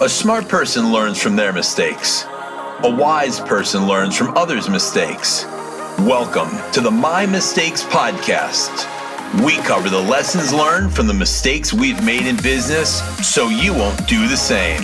A smart person learns from their mistakes. A wise person learns from others' mistakes. Welcome to the My Mistakes Podcast. We cover the lessons learned from the mistakes we've made in business so you won't do the same.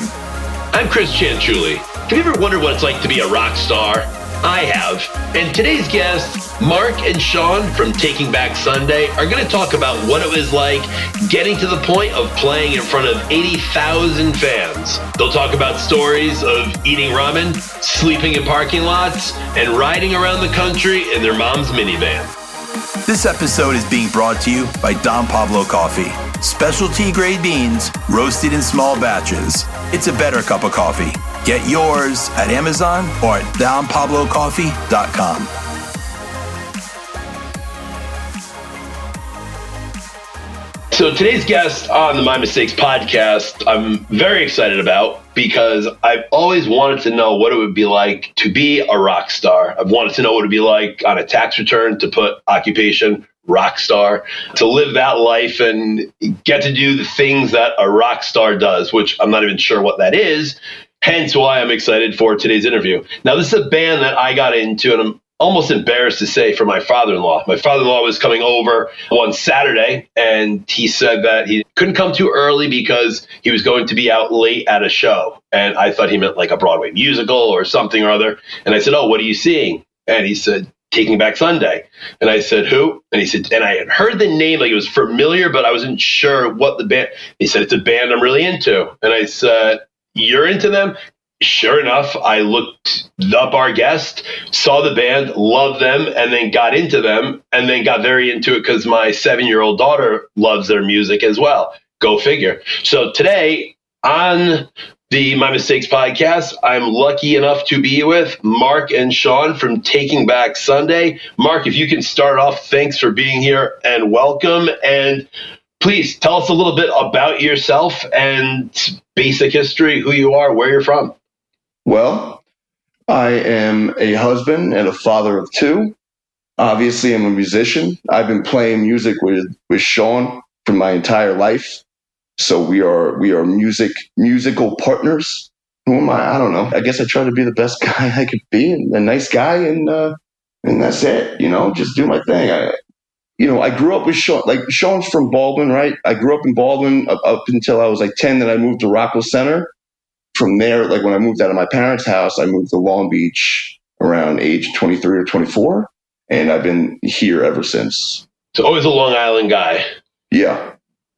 I'm Chris Chanchuli. Have you ever wondered what it's like to be a rock star? I have. And today's guests, Mark and Sean from Taking Back Sunday, are going to talk about what it was like getting to the point of playing in front of 80,000 fans. They'll talk about stories of eating ramen, sleeping in parking lots, and riding around the country in their mom's minivan. This episode is being brought to you by Don Pablo Coffee. Specialty grade beans, roasted in small batches. It's a better cup of coffee. Get yours at Amazon or at DonPabloCoffee.com. So today's guest on the My Mistakes podcast, I'm very excited about because I've always wanted to know what it would be like to be a rock star. I've wanted to know what it'd be like on a tax return to put occupation rock star, to live that life and get to do the things that a rock star does, which I'm not even sure what that is. Hence why I'm excited for today's interview. Now, this is a band that I got into, and I'm almost embarrassed to say for my father-in-law. My father-in-law was coming over one Saturday and he said that he couldn't come too early because he was going to be out late at a show. And I thought he meant like a Broadway musical or something or other. And I said, "Oh, what are you seeing?" And he said, Taking Back Sunday. And I said, Who? And he said, and I had heard the name, like it was familiar, but I wasn't sure what the band. He said, It's a band I'm really into. And I said, You're into them? Sure enough, I looked up our guest, saw the band, loved them, and then got into them, and then got very into it because my seven year old daughter loves their music as well. Go figure. So today on the My Mistakes podcast. I'm lucky enough to be with Mark and Sean from Taking Back Sunday. Mark, if you can start off, thanks for being here and welcome. And please tell us a little bit about yourself and basic history, who you are, where you're from. Well, I am a husband and a father of two. Obviously, I'm a musician. I've been playing music with, with Sean for my entire life. So we are we are music musical partners. Who am I? I don't know. I guess I try to be the best guy I could be, and a nice guy, and uh, and that's it. You know, just do my thing. I, you know, I grew up with Sean. Like Sean's from Baldwin, right? I grew up in Baldwin up, up until I was like ten. Then I moved to Rockville Centre. From there, like when I moved out of my parents' house, I moved to Long Beach around age twenty three or twenty four, and I've been here ever since. So always a Long Island guy. Yeah,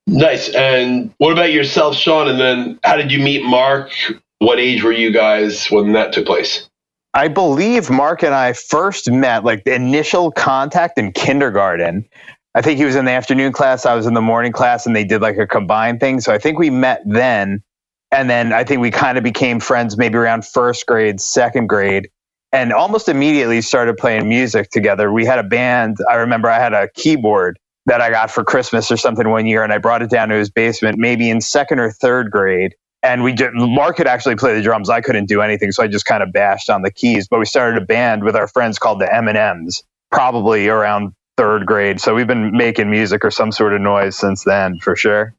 Nice. And what about yourself, Sean? And then how did you meet Mark? What age were you guys when that took place? I believe Mark and I first met, like the initial contact in kindergarten. I think he was in the afternoon class, I was in the morning class, and they did like a combined thing. So I think we met then. And then I think we kind of became friends maybe around first grade, second grade, and almost immediately started playing music together. We had a band. I remember I had a keyboard that I got for Christmas or something one year, and I brought it down to his basement, maybe in second or third grade. And we did, Mark could actually play the drums. I couldn't do anything, so I just kind of bashed on the keys. But we started a band with our friends called the M and M's, probably around third grade. So we've been making music or some sort of noise since then, for sure.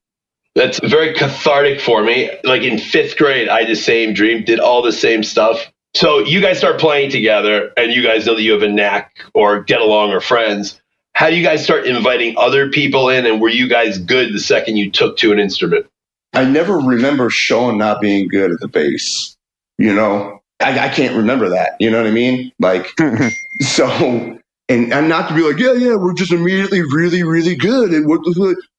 That's very cathartic for me. Like in fifth grade, I had the same dream, did all the same stuff. So you guys start playing together, and you guys know that you have a knack or get along or friends. How do you guys start inviting other people in and were you guys good the second you took to an instrument? I never remember sean not being good at the bass you know? I, I can't remember that you know what i mean? Like mm-hmm. so and, and not to be like yeah yeah we're just immediately really really good and what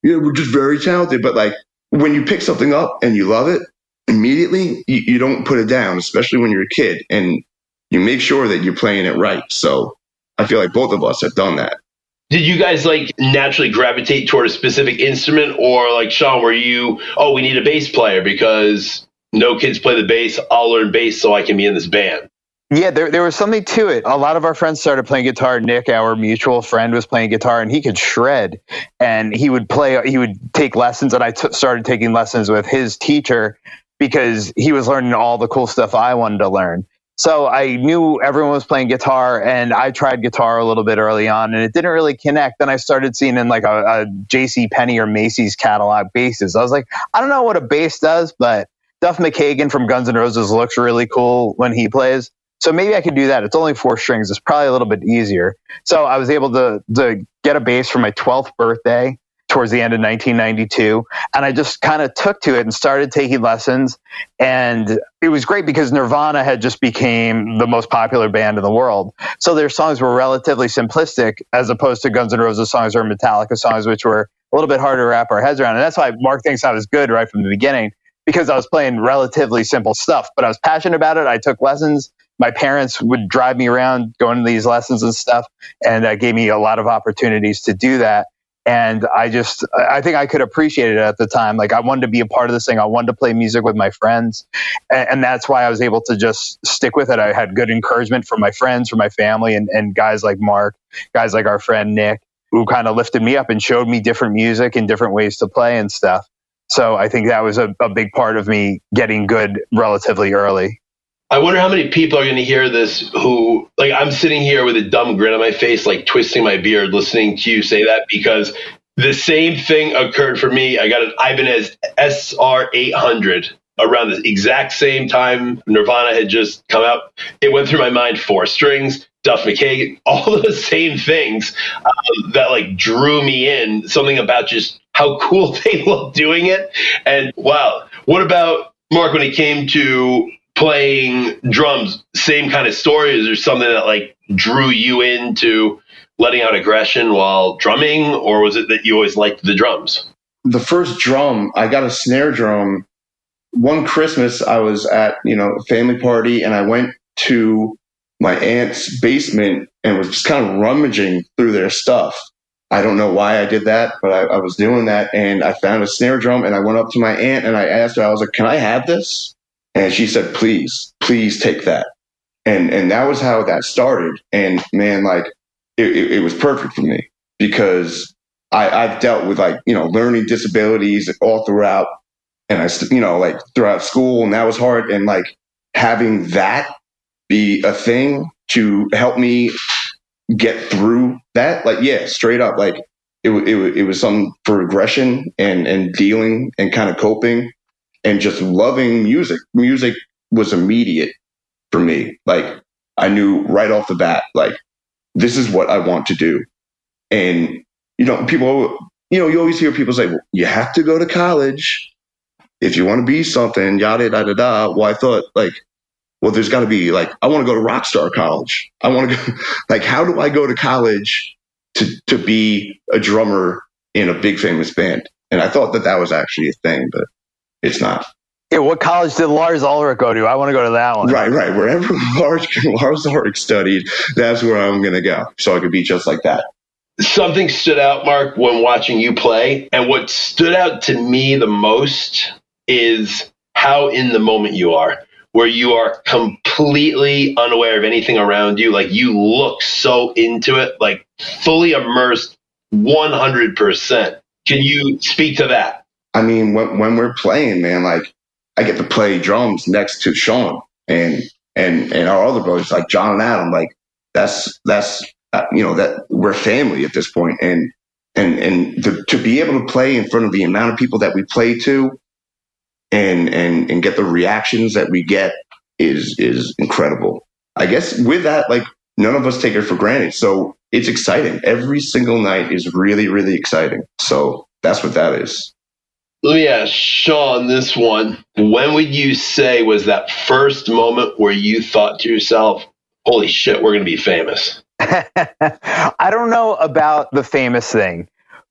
yeah we're just very talented but like when you pick something up and you love it immediately you, you don't put it down especially when you're a kid and you make sure that you're playing it right. So i feel like both of us have done that. Did you guys like naturally gravitate toward a specific instrument? Or like sean were you oh we need a bass player because no kids play the bass i'll learn bass so i can be in this band yeah there, there was something to it a lot of our friends started playing guitar nick our mutual friend was playing guitar and he could shred and he would play he would take lessons and I t- started taking lessons with his teacher because he was learning all the cool stuff i wanted to learn so I knew everyone was playing guitar, and I tried guitar a little bit early on, and it didn't really connect. Then I started seeing in like a, a J.C. Penney or Macy's catalog basses. I was like, I don't know what a bass does, but Duff McKagan from Guns N' Roses looks really cool when he plays. So maybe I could do that. It's only four strings. It's probably a little bit easier. So I was able to, to get a bass for my 12th birthday towards the end of 1992. And I just kind of took to it and started taking lessons. And it was great because Nirvana had just became the most popular band in the world. So their songs were relatively simplistic as opposed to Guns N' Roses songs or Metallica songs, which were a little bit harder to wrap our heads around. And that's why Mark thinks I was good right from the beginning because I was playing relatively simple stuff, but I was passionate about it. I took lessons my parents would drive me around going to these lessons and stuff, and that gave me a lot of opportunities to do that. And I just, I think I could appreciate it at the time. Like I wanted to be a part of this thing. I wanted to play music with my friends. And, and that's why I was able to just stick with it. I had good encouragement from my friends, from my family, and, and guys like Mark, guys like our friend Nick, who kind of lifted me up and showed me different music and different ways to play and stuff. So I think that was a, a big part of me getting good relatively early. I wonder how many people are going to hear this who, like, I'm sitting here with a dumb grin on my face, like twisting my beard, listening to you say that because the same thing occurred for me. I got an Ibanez SR 800 around the exact same time Nirvana had just come out. It went through my mind four strings, Duff McKagan, all those same things um, that like drew me in. Something about just how cool they look doing it. And wow, what about Mark when it came to playing drums, same kind of story? Is there something that like drew you into letting out aggression while drumming, or was it that you always liked the drums? The first drum, I got a snare drum. One Christmas, I was at you know a family party, and I went to my aunt's basement and was just kind of rummaging through their stuff. I don't know why I did that, but I, I was doing that, and I found a snare drum, and I went up to my aunt and I asked her, I was like, "Can I have this?" And she said, please, please take that. And, and that was how that started. And man, like it, it, it was perfect for me because I, I've dealt with like, you know, learning disabilities all throughout and I, you know, like throughout school and that was hard. And like having that be a thing to help me get through that, like, yeah, straight up, like it, it, it was something for aggression and, and dealing and kind of coping and just loving music. Music was immediate for me. Like I knew right off the bat, like this is what I want to do. And you know, people, you know, you always hear people say, well, "You have to go to college if you want to be something." Yada da da da. Well, I thought like, well, there's got to be like, I want to go to Rockstar College. I want to go. Like, how do I go to college to to be a drummer in a big famous band? And I thought that that was actually a thing, but it's not. Yeah, what college did Lars Ulrich go to? I want to go to that one. Right, right. Wherever Lars, Lars Ulrich studied, that's where I'm going to go. So I could be just like that. Something stood out, Mark, when watching you play. And what stood out to me the most is how in the moment you are, where you are completely unaware of anything around you. Like you look so into it, like fully immersed 100%. Can you speak to that? I mean, when, when we're playing, man, like I get to play drums next to Sean and, and, and our other brothers like John and Adam. Like that's, that's, uh, you know, that we're family at this point. And, and, and the, to be able to play in front of the amount of people that we play to and, and, and get the reactions that we get is, is incredible. I guess with that, like none of us take it for granted. So it's exciting. Every single night is really, really exciting. So that's what that is. Let me ask Sean this one. When would you say was that first moment where you thought to yourself, holy shit, we're going to be famous? I don't know about the famous thing,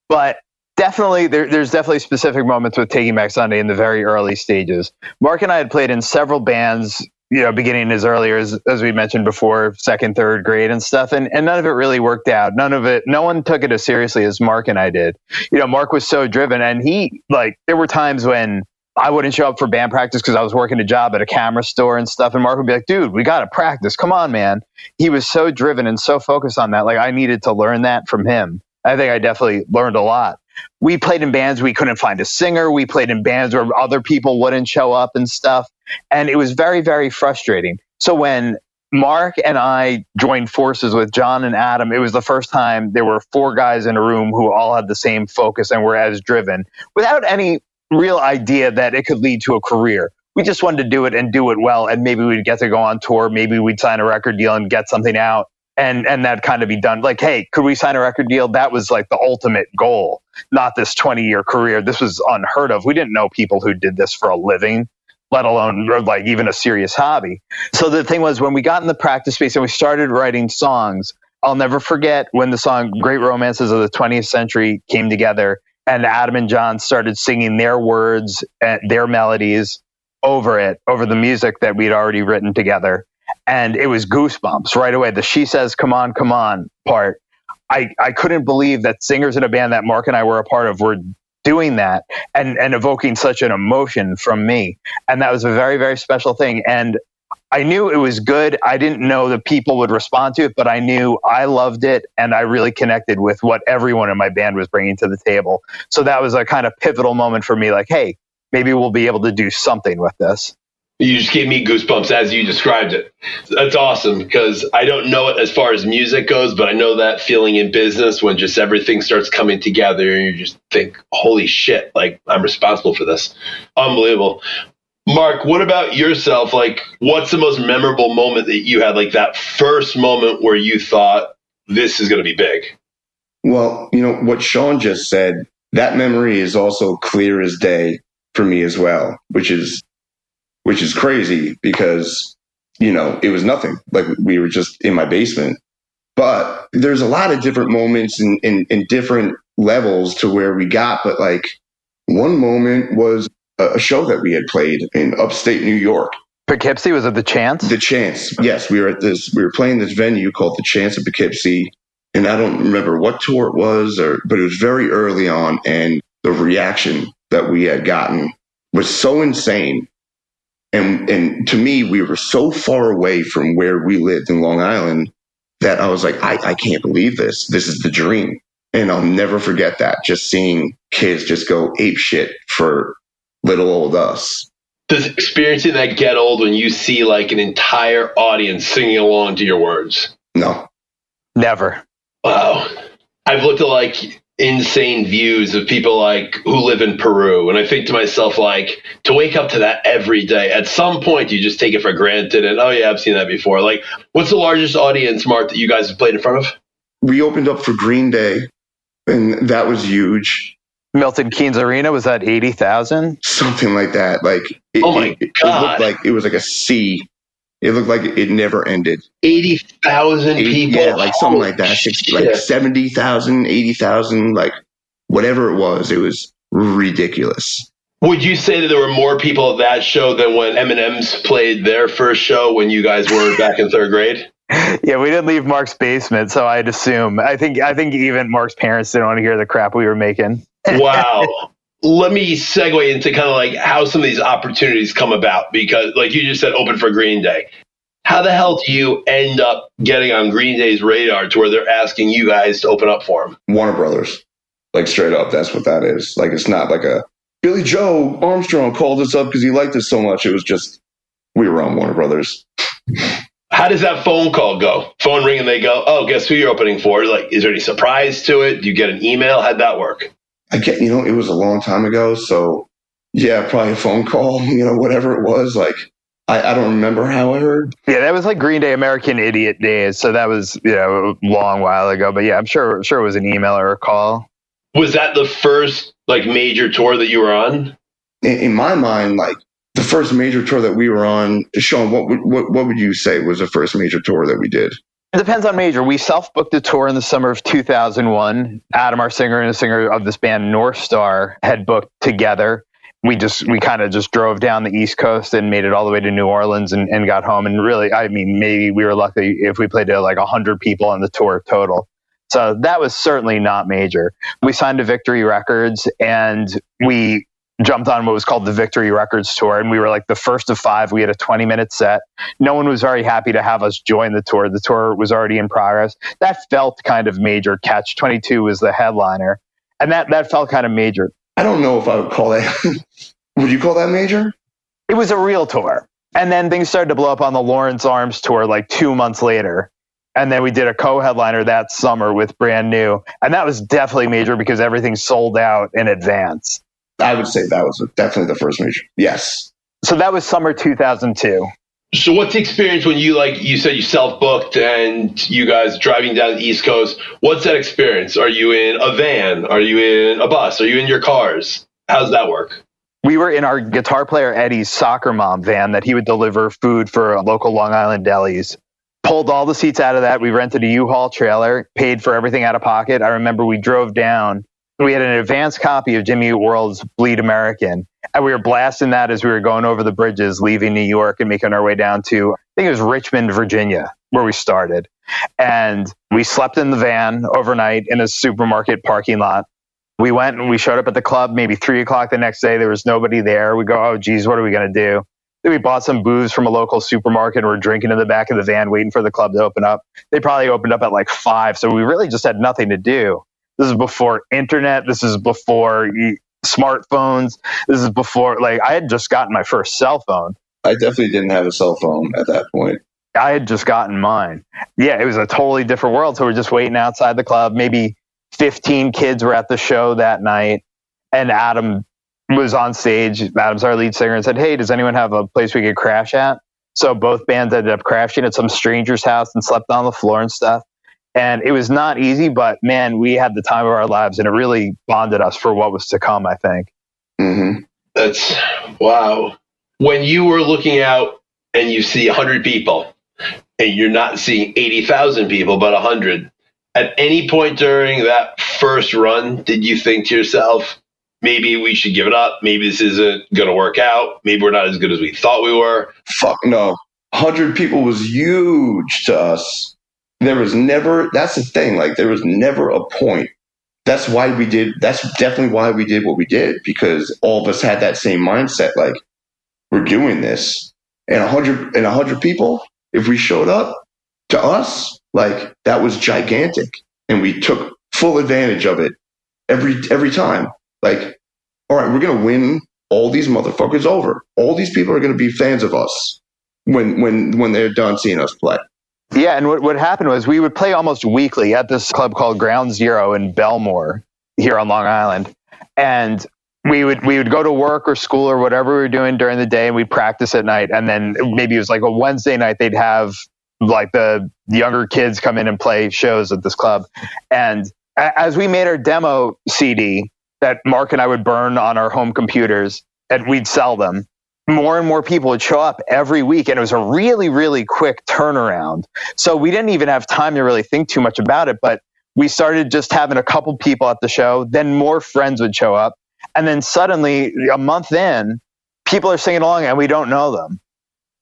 but definitely there, there's definitely specific moments with Taking Back Sunday in the very early stages. Mark and I had played in several bands you know, beginning as earlier as, as we mentioned before, second, third grade and stuff. And, and none of it really worked out. None of it, no one took it as seriously as Mark and I did. You know, Mark was so driven and he, like, there were times when I wouldn't show up for band practice because I was working a job at a camera store and stuff. And Mark would be like, dude, we got to practice. Come on, man. He was so driven and so focused on that. Like, I needed to learn that from him. I think I definitely learned a lot we played in bands we couldn't find a singer. We played in bands where other people wouldn't show up and stuff. And it was very, very frustrating. So when Mark and I joined forces with John and Adam, it was the first time there were four guys in a room who all had the same focus and were as driven without any real idea that it could lead to a career. we just wanted to do it and do it well. And maybe we'd get to go on tour. Maybe we'd sign a record deal and get something out and and that kind of be done. Like hey could we sign a record deal? That was like the ultimate goal not this 20 year career. This was unheard of. We didn't know people who did this for a living let alone like even a serious hobby. So the thing was when we got in the practice space and we started writing songs i'll never forget when the song great romances of the 20th century came together and adam and john started singing their words and their melodies over it over the music that we'd already written together and it was goosebumps right away. The she says, come on, come on part. I, I couldn't believe that singers in a band that Mark and I were a part of were doing that and, and evoking such an emotion from me. And that was a very, very special thing. And I knew it was good. I didn't know that people would respond to it, but I knew I loved it and I really connected with what everyone in my band was bringing to the table. So that was a kind of pivotal moment for me like, hey, maybe we'll be able to do something with this. You just gave me goosebumps as you described it. That's awesome because I don't know it as far as music goes, but I know that feeling in business when just everything starts coming together and you just think, holy shit, like I'm responsible for this. Unbelievable. Mark, what about yourself? Like, what's the most memorable moment that you had? Like that first moment where you thought this is going to be big? Well, you know, what Sean just said, that memory is also clear as day for me as well, which is which is crazy because, you know, it was nothing. Like we were just in my basement. But there's a lot of different moments and different levels to where we got. But like one moment was a show that we had played in upstate New York. Poughkeepsie was it the Chance? The Chance, yes. We were at this. We were playing this venue called the Chance of Poughkeepsie, and I don't remember what tour it was, or but it was very early on, and the reaction that we had gotten was so insane and and to me, we were so far away from where we lived in Long Island that I was like, I, I can't believe this. This is the dream. And I'll never forget that. Just seeing kids just go ape shit for little old us. Does experiencing that get old when you see like an entire audience singing along to your words? No. Never. Wow. I've looked at like insane views of people like who live in Peru. And I think to myself, like, to wake up to that every day, at some point you just take it for granted and oh yeah, I've seen that before. Like, what's the largest audience, Mark, that you guys have played in front of? We opened up for Green Day, and that was huge. Milton Keynes Arena was that eighty thousand? Something like that. Like it, oh my it, god! It looked like it was like a sea it looked like it never ended. 80,000 people. Yeah, like something like that. Six, like 70,000, 80,000, like whatever it was. It was ridiculous. Would you say that there were more people at that show than when M&M's played their first show when you guys were back in third grade? Yeah, we didn't leave Mark's basement, so I'd assume. I think I think even Mark's parents didn't want to hear the crap we were making. wow let me segue into kind of like how some of these opportunities come about because, like you just said, open for Green Day. How the hell do you end up getting on Green Day's radar to where they're asking you guys to open up for them? Warner Brothers, like straight up, that's what that is. Like it's not like a Billie Joe Armstrong called us up because he liked us so much. It was just we were on Warner Brothers. How does that phone call go? Phone ring and they go, "Oh, guess who you're opening for?" Like, is there any surprise to it? Do you get an email? How'd that work? I get, you know, it was a long time ago. So yeah, probably a phone call, you know, whatever it was. Like, I, I don't remember how I heard. Yeah, that was like Green Day American Idiot days. So that was, you know, a long while ago. But yeah, I'm sure, sure it was an email or a call. Was that the first like major tour that you were on? In, in my mind, like the first major tour that we were on, Sean, what would, what, what would you say was the first major tour that we did? It depends on major. We self booked a tour in the summer of 2001. Adam, our singer and a singer of this band, North Star, had booked together. We just, we kind of just drove down the East Coast and made it all the way to New Orleans and, and got home. And really, I mean, maybe we were lucky if we played to like 100 people on the tour total. So that was certainly not major. We signed to Victory Records and we jumped on what was called the Victory Records tour, and we were like the first of five. We had a 20 minute set. No one was very happy to have us join the tour. The tour was already in progress. That felt kind of major. Catch 22 was the headliner, and that that felt kind of major. I don't know if I would call that. would you call that major? It was a real tour. And then things started to blow up on the Lawrence Arms tour like two months later. And then we did a co headliner that summer with Brand New. And that was definitely major because everything sold out in advance. I would say that was definitely the first major. Yes. So that was summer 2002. So what's the experience when you like you said you self booked and you guys driving down the East Coast? What's that experience? Are you in a van? Are you in a bus? Are you in your cars? How's that work? We were in our guitar player Eddie's soccer mom van that he would deliver food for local Long Island delis. Pulled all the seats out of that. We rented a U-Haul trailer, paid for everything out of pocket. I remember we drove down. We had an advanced copy of Jimmy World's Bleed American and we were blasting that as we were going over the bridges, leaving New York and making our way down to, I think it was Richmond, Virginia, where we started. And we slept in the van overnight in a supermarket parking lot. We went and we showed up at the club maybe three o'clock the next day. There was nobody there. We go, oh, geez, what are we going to do? Then we bought some booze from a local supermarket and we're drinking in the back of the van, waiting for the club to open up. They probably opened up at like five. So we really just had nothing to do. This is before internet. This is before smartphones. This is before, like, I had just gotten my first cell phone. I definitely didn't have a cell phone at that point. I had just gotten mine. Yeah, it was a totally different world. So we're just waiting outside the club. Maybe 15 kids were at the show that night. And Adam was on stage. Adam's our lead singer and said, Hey, does anyone have a place we could crash at? So both bands ended up crashing at some stranger's house and slept on the floor and stuff. And it was not easy, but man, we had the time of our lives and it really bonded us for what was to come, I think. Mm-hmm. That's wow. When you were looking out and you see 100 people and you're not seeing 80,000 people, but 100, at any point during that first run, did you think to yourself, maybe we should give it up? Maybe this isn't going to work out. Maybe we're not as good as we thought we were. Fuck no. 100 people was huge to us there was never that's the thing like there was never a point. That's why we did that's definitely why we did what we did because all of us had that same mindset like we're doing this. And a 100 and a 100 people if we showed up to us like that was gigantic. And we took full advantage of it every every time. Like all right we're going to win all these motherfuckers over. All these people are going to be fans of us when when when they're done seeing us play yeah, and what, what happened was we would play almost weekly at this club called Ground Zero in Bellmore here on Long Island. And we would we would go to work or school or whatever we were doing during the day and we'd practice at night and then maybe it was like a Wednesday night they'd have like the younger kids come in and play shows at this club. And as we made our demo CD that Mark and I would burn on our home computers and we'd sell them, more and more people would show up every week and it was a really really quick turnaround. So we didn't even have time to really think too much about it but we started just having a couple people at the show then more friends would show up and then suddenly a month in people are singing along and we don't know them.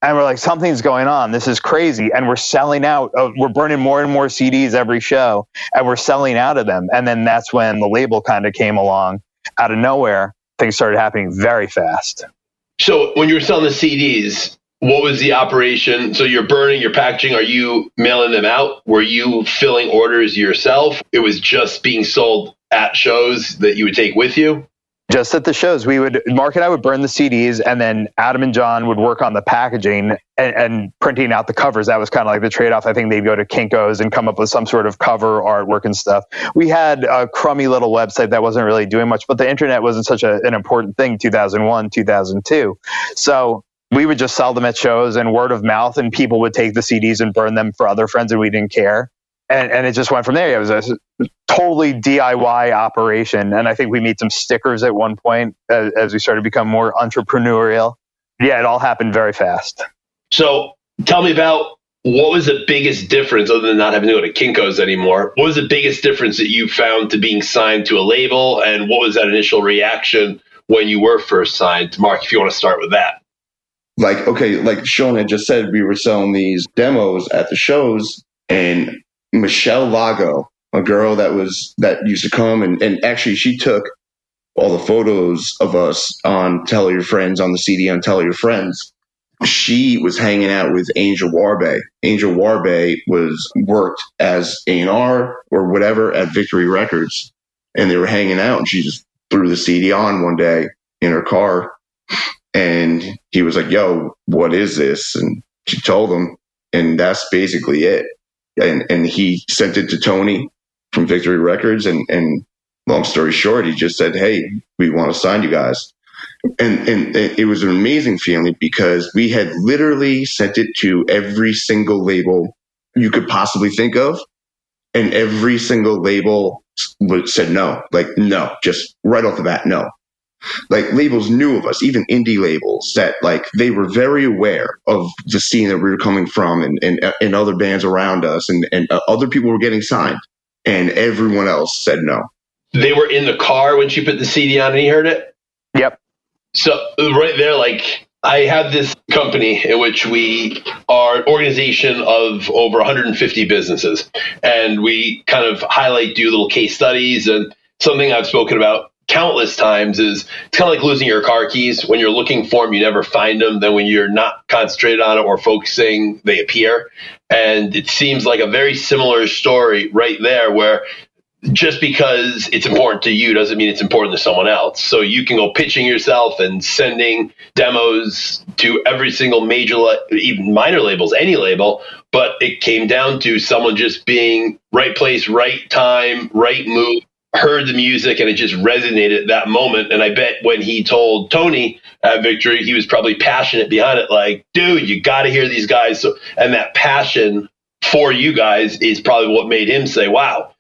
And we're like something's going on. This is crazy. And we're selling out uh, we're burning more and more cds every show and we're selling out of them. And then that's when the label kind of came along. Out of nowhere things started happening very fast so when you were selling the CDs, what was the operation? So you're burning, you're packaging. Are you mailing them out? Were you filling orders yourself? It was just being sold at shows that you would take with you just at the shows we would mark and i would burn the cds and then adam and john would work on the packaging and, and printing out the covers. That was kind of like the trade-off. I think they'd go to kinkos and come up with some sort of cover artwork and stuff. We had a crummy little website that wasn't really doing much but the internet wasn't such a, an important thing 2001 2002 so we would just sell them at shows and word of mouth and people would take the cds and burn them for other friends and we didn't care and, and it just went from there. It was a totally DIY operation, and I think we made some stickers at one point as, as we started to become more entrepreneurial. Yeah, it all happened very fast. So, tell me about what was the biggest difference, other than not having to go to Kinko's anymore? What was the biggest difference that you found to being signed to a label, and what was that initial reaction when you were first signed? Mark, if you want to start with that like okay like sean had just said we were selling these demos at the shows and Michelle Lago, a girl that was that used to come and, and actually she took all the photos of us on Tell Your Friends on the CD on Tell Your Friends. She was hanging out with Angel Warbay. Angel Warbay was worked as A&R or whatever at Victory Records. And they were hanging out and she just threw the CD on one day in her car. And he was like, yo, what is this? And she told him. And that's basically it and and he sent it to Tony from Victory Records, and and long story short, he just said, "Hey, we want to sign you guys." And, and it was an amazing feeling because we had literally sent it to every single label you could possibly think of. And every single label said no, like, no, just right off the bat, no like labels knew of us, even indie labels that like they were very aware of the scene that we were coming from and, and, and other bands around us and, and uh, other people were getting signed and everyone else said no. They were in the car when she put the CD on and he heard it? Yep. So right there, like I have this company in which we are an organization of over 150 businesses and we kind of highlight, do little case studies and something I've spoken about countless times is it's kind of like losing your car keys. When you're looking for them, you never find them. Then when you're not concentrated on it or focusing, they appear. And it seems like a very similar story right there where just because it's important to you doesn't mean it's important to someone else. So you can go pitching yourself and sending demos to every single major, even minor labels, any label. But it came down to someone just being right place, right time, right move, heard the music and it just resonated at that moment. And I bet when he told Tony at Victory, he was probably passionate behind it. Like, dude, you got to hear these guys. So, and that passion for you guys is probably what made him say, "Wow,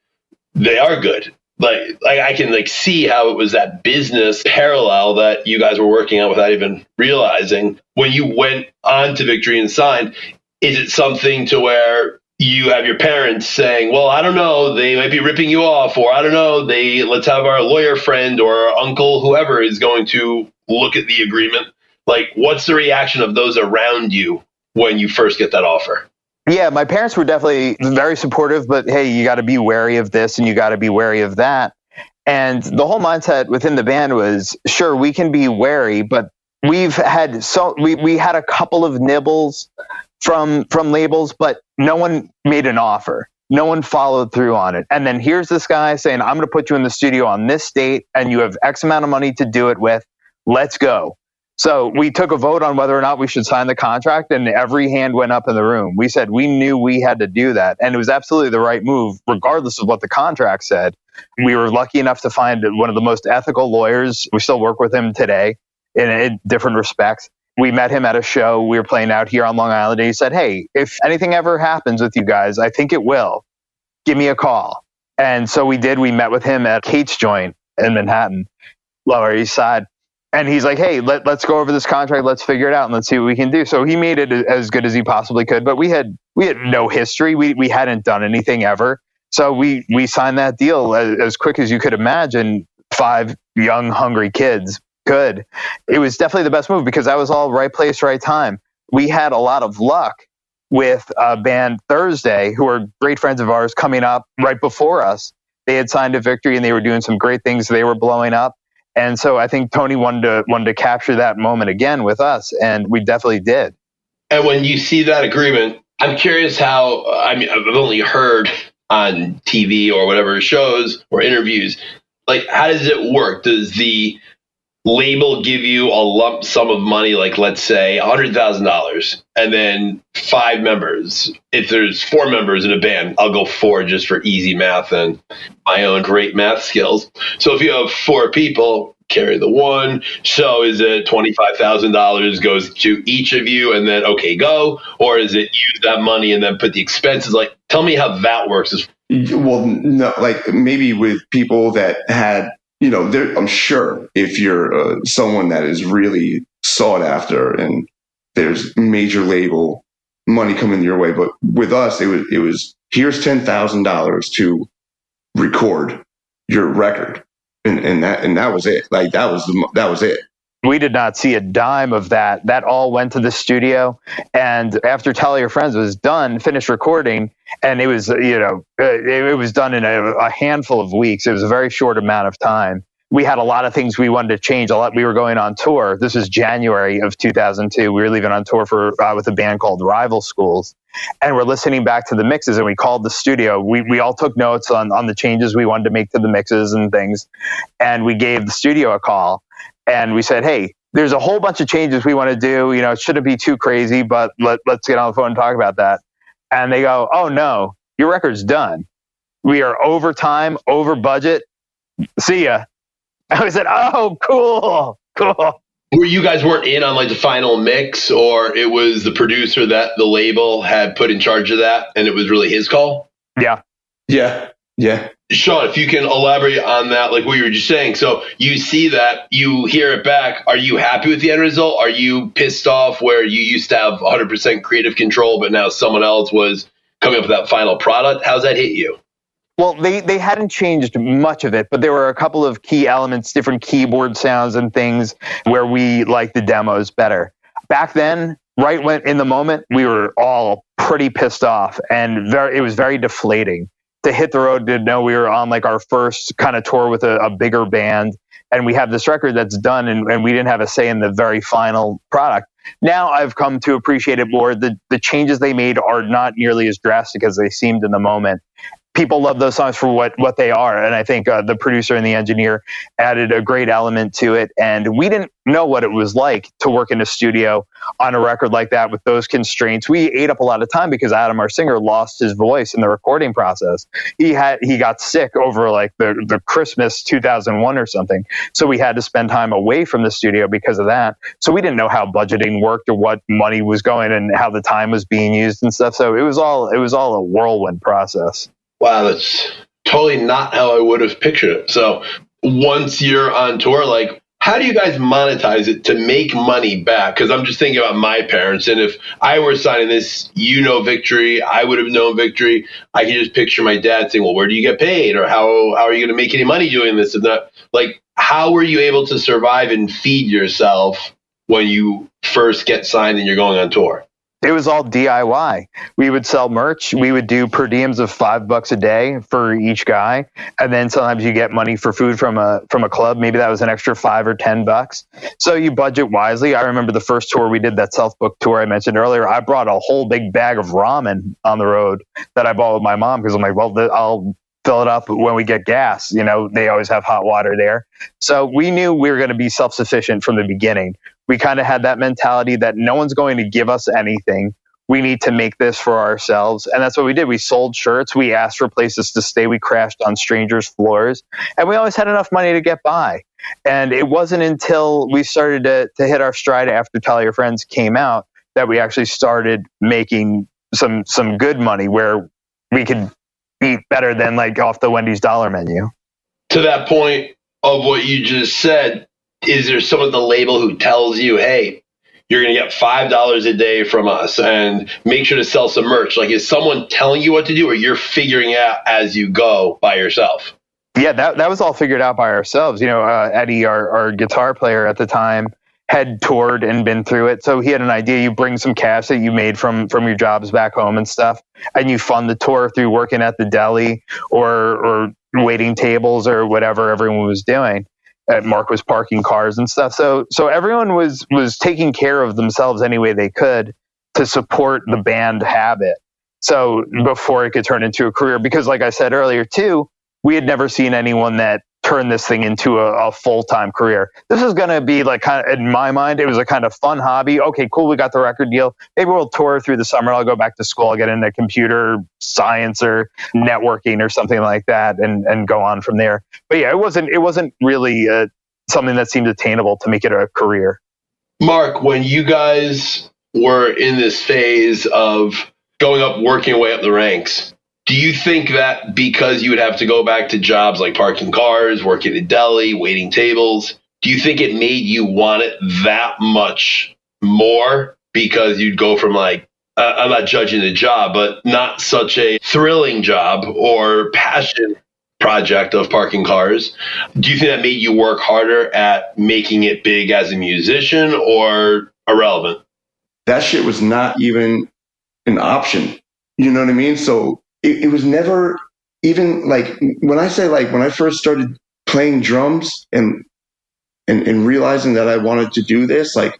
they are good." Like, like I can like see how it was that business parallel that you guys were working on without even realizing. When you went on to Victory and signed, is it something to where you have your parents saying, "Well, I don't know, they might be ripping you off," or "I don't know, they let's have our lawyer friend or our uncle, whoever is going to look at the agreement." Like, what's the reaction of those around you when you first get that offer? Yeah, my parents were definitely very supportive, but hey, you got to be wary of this and you got to be wary of that. And the whole mindset within the band was, sure, we can be wary, but we've had so we we had a couple of nibbles from from labels, but no one made an offer. No one followed through on it. And then here's this guy saying, I'm going to put you in the studio on this date and you have X amount of money to do it with. Let's go. So we took a vote on whether or not we should sign the contract, and every hand went up in the room. We said we knew we had to do that, and it was absolutely the right move, regardless of what the contract said. Mm-hmm. We were lucky enough to find one of the most ethical lawyers. We still work with him today in, in different respects we met him at a show we were playing out here on Long Island. And he said, Hey, if anything ever happens with you guys, I think it will. Give me a call. And so we did. We met with him at Kate's joint in Manhattan, Lower East Side. And he's like, Hey, let, let's go over this contract. Let's figure it out and let's see what we can do. So he made it as good as he possibly could. But we had we had no history. We we hadn't done anything ever. So we we signed that deal as, as quick as you could imagine. Five young, hungry kids good. It was definitely the best move because I was all right place, right time. We had a lot of luck with uh, a band Thursday, who are great friends of ours, coming up right before us. They had signed a victory and they were doing some great things. They were blowing up. And so I think Tony wanted to wanted to capture that moment again with us, and we definitely did. And when you see that agreement, I'm curious how. I mean, I've only heard on TV or whatever shows or interviews. Like, how does it work? Does the label give you a lump sum of money, like let's say $100,000, and then five members. If there's four members in a band, I'll go four just for easy math and my own great math skills. So if you have four people, carry the one. So is it $25,000 goes to each of you and then, okay, go? Or is it use that money and then put the expenses? Like, tell me how that works. Well, no, like maybe with people that had you know, there, I'm sure if you're uh, someone that is really sought after and there's major label money coming your way, but with us, it was it was here's ten thousand dollars to record your record, and and that and that was it. Like that was the that was it. We did not see a dime of that. That all went to the studio, and after Tell Your Friends was done, finished recording, and it was you know uh, it, was done in a, a handful of weeks. It was a very short amount of time we had a lot of things we wanted to change. A lot. We were going on tour. This was January of 2002. We were leaving on tour for uh, with a band called Rival Schools, and we're listening back to the mixes. And we called the studio. We we all took notes on on the changes we wanted to make to the mixes and things, and we gave the studio a call. And we said, hey, there's a whole bunch of changes we want to do. You know, it shouldn't be too crazy, but let, let's get on the phone and talk about that. And they go, oh no, your record's done. We are over time, over budget. See ya I said, "Oh, cool." cool. Where you guys weren't in on like the final mix, or it was the producer that the label had put in charge of that, and it was really his call. Yeah. Yeah. Yeah. Sean, if you can elaborate on that, like what you were just saying. So you see that, you hear it back. Are you happy with the end result? Are you pissed off where you used to have 100% creative control, but now someone else was coming up with that final product? How's that hit you? Well, they, they hadn't changed much of it, but there were a couple of key elements, different keyboard sounds and things where we liked the demos better. Back then, right when in the moment, we were all pretty pissed off and very, it was very deflating to hit the road to know we were on like our first kind of tour with a, a bigger band and we have this record that's done and, and, we didn't have a say in the very final product. Now i've come to appreciate it more. The, the changes they made are not nearly as drastic as they seemed in the moment people love those songs for what what they are. And i think uh, the producer and the engineer added a great element to it. And we didn't know what it was like to work in a studio on a record like that with those constraints. We ate up a lot of time because adam our singer lost his voice in the recording process. He had he got sick over like the, the christmas 2001 or something. So we had to spend time away from the studio because of that. So we didn't know how budgeting worked or what money was going and how the time was being used and stuff. So it was all it was all a whirlwind process wow, that's totally not how I would have pictured it. So once you're on tour, like, how do you guys monetize it to make money back? Because I'm just thinking about my parents, and if I were signing this, you know, victory, I would have known victory. I can just picture my dad saying, "Well, where do you get paid, or how how are you going to make any money doing this?" And that, like, how were you able to survive and feed yourself when you first get signed and you're going on tour? It was all DIY. We would sell merch. We would do per diems of five bucks a day for each guy, and then sometimes you get money for food from a from a club. Maybe that was an extra five or ten bucks. So you budget wisely. I remember the first tour we did, that self book tour I mentioned earlier. I brought a whole big bag of ramen on the road that I bought with my mom because I'm like, well, I'll fill it up when we get gas. You know, they always have hot water there. So we knew we were going to be self sufficient from the beginning we kind of had that mentality that no one's going to give us anything. We need to make this for ourselves. And that's what we did. We sold shirts. We asked for places to stay. We crashed on strangers' floors. And we always had enough money to get by. And it wasn't until we started to, to hit our stride after Tell Your Friends came out that we actually started making some some good money where we could eat better than like off the Wendy's dollar menu. To that point of what you just said, is there someone at the label who tells you, hey, you're going to get five dollars a day from us, and make sure to sell some merch? Like, is someone telling you what to do, or you're figuring out as you go by yourself? Yeah, that that was all figured out by ourselves. You know, uh, Eddie, our, our guitar player at the time, had toured and been through it, so he had an idea. You bring some cash that you made from from your jobs back home and stuff, and you fund the tour through working at the deli or or waiting tables or whatever everyone was doing at Mark was parking cars and stuff. So so everyone was was taking care of themselves any way they could to support the band habit. So before it could turn into a career, because like I said earlier too, we had never seen anyone that turn this thing into a, a full time career. This is going to be like kind of, in my mind, it was a kind of fun hobby. Okay, cool. We got the record deal. Maybe we'll tour through the summer. I'll go back to school. I'll get into computer science or networking or something like that and, and go on from there. But yeah, it wasn't, it wasn't really uh, something that seemed attainable to make it a career. Mark, when you guys were in this phase of going up, working your way up the ranks, do you think that because you would have to go back to jobs like parking cars, working at deli, waiting tables, do you think it made you want it that much more because you'd go from like uh, I'm not judging the job, but not such a thrilling job or passion project of parking cars. Do you think that made you work harder at making it big as a musician or irrelevant? That shit was not even an option. You know what I mean? So it, it was never even like when I say like when I first started playing drums and and, and realizing that I wanted to do this, like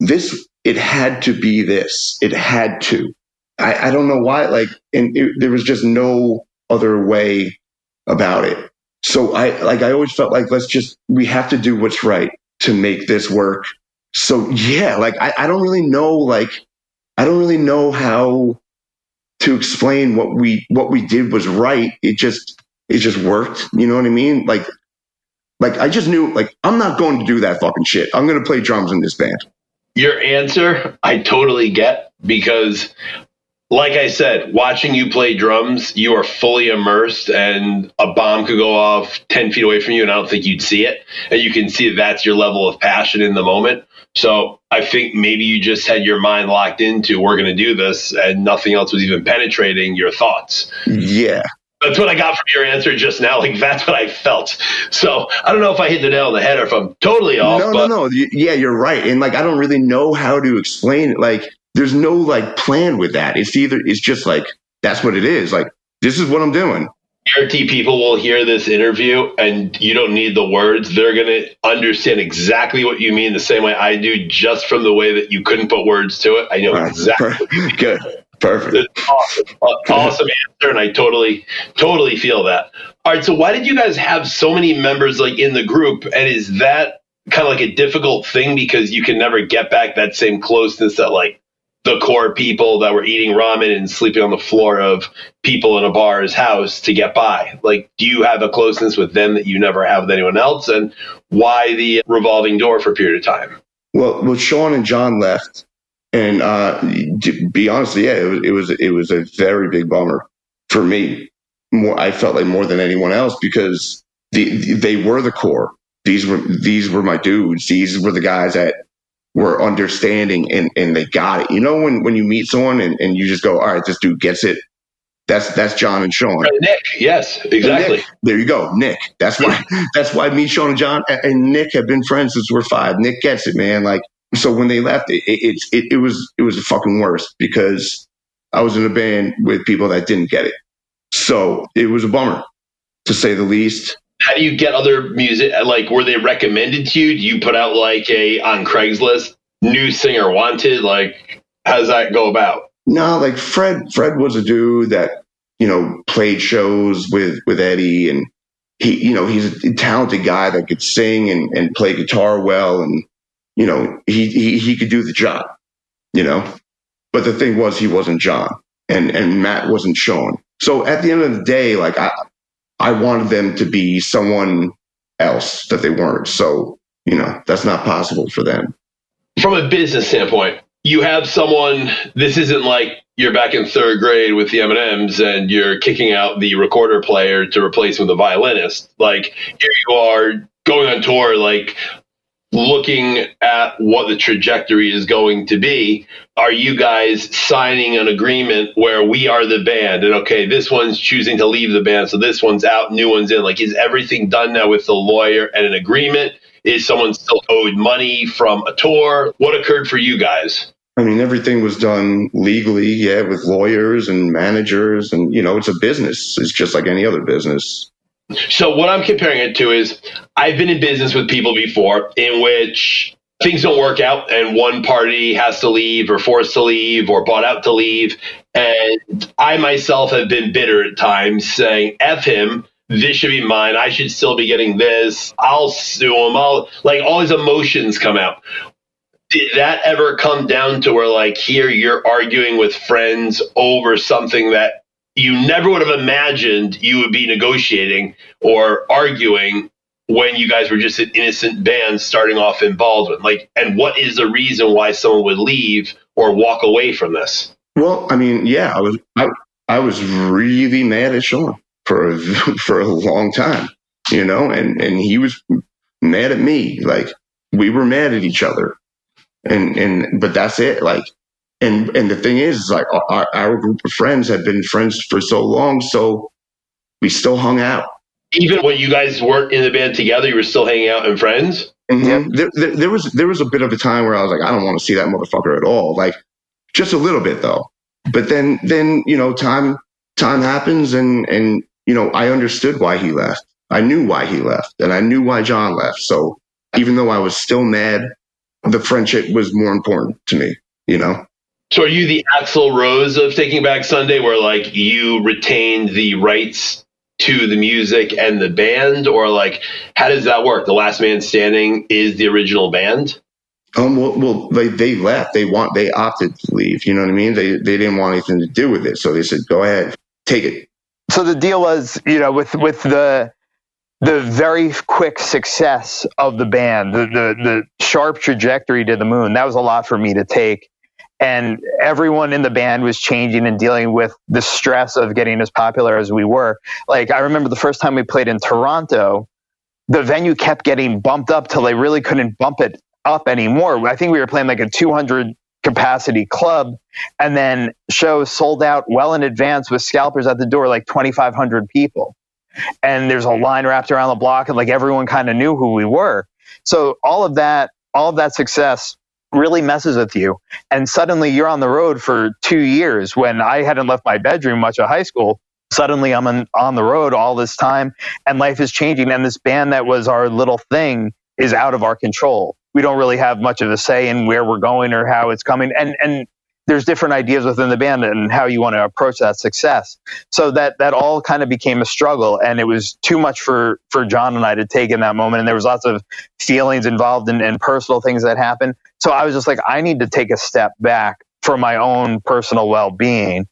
this, it had to be this. It had to. I, I don't know why. Like, and it, there was just no other way about it. So I like I always felt like let's just we have to do what's right to make this work. So yeah, like I, I don't really know like I don't really know how to explain what we what we did was right. It just it just worked. You know what I mean? Like Like I just knew, like I'm not going to do that fucking shit. I'm going to play drums in this band. Your answer, I totally get because, like I said, watching you play drums, you are fully immersed, and a bomb could go off 10 feet away from you, and I don't think you'd see it. And you can see that that's your level of passion in the moment. So I think maybe you just had your mind locked into, we're going to do this, and nothing else was even penetrating your thoughts. Yeah. That's what I got from your answer just now. Like that's what I felt. So I don't know if I hit the nail on the head or if I'm totally off. No, but no, no. Yeah, you're right. And like, I don't really know how to explain it. Like, there's no like plan with that. It's either, it's just like, that's what it is. Like, this is what I'm doing. guarantee people will hear this interview and you don't need the words. They're going to understand exactly what you mean the same way I do, just from the way that you couldn't put words to it. I know Right. exactly what you mean. Good. Perfect. It's awesome. Awesome answer, and I totally, totally feel that. All right, so why did you guys have so many members like in the group, and is that kind of like a difficult thing because you can never get back that same closeness that like the core people that were eating ramen and sleeping on the floor of people in a bar's house to get by? Like, do you have a closeness with them that you never have with anyone else, and why the revolving door for a period of time? Well, well, Sean and John left, and uh, to be honest, yeah, it was, it was it was a very big bummer for me. More, I felt like more than anyone else because the, they were the core. These were these were my dudes. These were the guys that were understanding and, and they got it. You know, when when you meet someone and, and you just go, all right, this dude gets it. That's that's John and Sean. Nick, yes, exactly. Nick, there you go, Nick. That's why. That's why me, Sean, and John, and- and Nick have been friends since we're five. Nick gets it, man. Like so, when they left, it it, it, it was it was the fucking worst because I was in a band with people that didn't get it. So it was a bummer, to say the least. How do you get other music like were they recommended to you do you put out like a on craigslist new singer wanted like how does that go about No, like Fred. Fred was a dude that you know played shows with with Eddie, and he, you know, he's a talented guy that could sing and, and play guitar well, and you know, he, he he could do the job, you know. But the thing was, he wasn't John, and and Matt wasn't Sean. So at the end of the day, like I, I wanted them to be someone else that they weren't. So you know, that's not possible for them. from a business standpoint you have someone this isn't like you're back in third grade with the m&ms and you're kicking out the recorder player to replace him with a violinist like here you are going on tour like looking at what the trajectory is going to be are you guys signing an agreement where we are the band? And okay this one's choosing to leave the band so this one's out new one's in. Like is everything done now with the lawyer and an agreement? Is someone still owed money from a tour? What occurred for you guys? I mean, everything was done legally, yeah, with lawyers and managers, and you know, it's a business. It's just like any other business. So what I'm comparing it to is I've been in business with people before in which things don't work out and one party has to leave or forced to leave or bought out to leave. And I myself have been bitter at times saying, F him. This should be mine. I should still be getting this. I'll sue him. I'll like all these emotions come out. Did that ever come down to where like here you're arguing with friends over something that you never would have imagined you would be negotiating or arguing when you guys were just an innocent band starting off in Baldwin? Like, and what is the reason why someone would leave or walk away from this? Well, I mean, yeah, I was I, I was really mad at Sean for a, for a long time, you know, and and he was mad at me. Like we were mad at each other, and and but that's it. Like, and and the thing is, is like our, our group of friends had been friends for so long, so we still hung out. Even when you guys weren't in the band together, you were still hanging out and friends. Mhm. There, there, there was there was a bit of a time where I was like, I don't want to see that motherfucker at all. Like, just a little bit though. But then then you know time time happens and and you know I understood why he left. I knew why he left, and I knew why John left. So even though I was still mad, the friendship was more important to me. You know. So are you the Axl Rose of Taking Back Sunday, where like you retained the rights to the music and the band, or like how does that work? The Last Man Standing is the original band. Um. Well, well they they left. They want they opted to leave. You know what I mean? They they didn't want anything to do with it. So they said, go ahead, take it. so the deal was, you know, with with the the very quick success of the band, the, the, the sharp trajectory to the moon, that was a lot for me to take. And everyone in the band was changing and dealing with the stress of getting as popular as we were. Like, I remember the first time we played in Toronto, the venue kept getting bumped up till they really couldn't bump it up anymore. I think we were playing like a 200 capacity club and then shows sold out well in advance with scalpers at the door, like 2,500 people and there's a line wrapped around the block and like everyone kind of knew who we were so all of that all of that success really messes with you. And suddenly you're on the road for two years when i hadn't left my bedroom much of high school. Suddenly i'm on, on the road all this time and life is changing and this band that was our little thing is out of our control. We don't really have much of a say in where we're going or how it's coming. And and there's different ideas within the band and how you want to approach that success. So that that all kind of became a struggle, and it was too much for for John and I to take in that moment. And there was lots of feelings involved and, and personal things that happened. So I was just like, I need to take a step back for my own personal well being,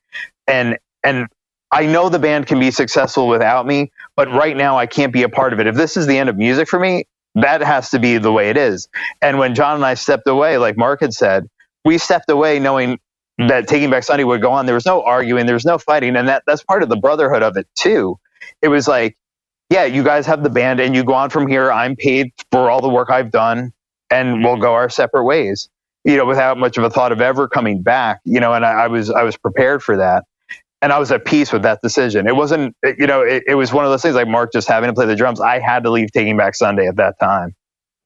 and and I know the band can be successful without me, but right now I can't be a part of it. If this is the end of music for me, that has to be the way it is. And when John and I stepped away, like Mark had said, we stepped away knowing mm. that Taking Back Sunday would go on. There was no arguing, there was no fighting, and that that's part of the brotherhood of it too. It was like, yeah, you guys have the band, and you go on from here. I'm paid for all the work I've done, and mm-hmm. we'll go our separate ways. You know, without much of a thought of ever coming back. You know, and I, I was I was prepared for that, and I was at peace with that decision. It wasn't, you know, it, it was one of those things like Mark just having to play the drums. I had to leave Taking Back Sunday at that time.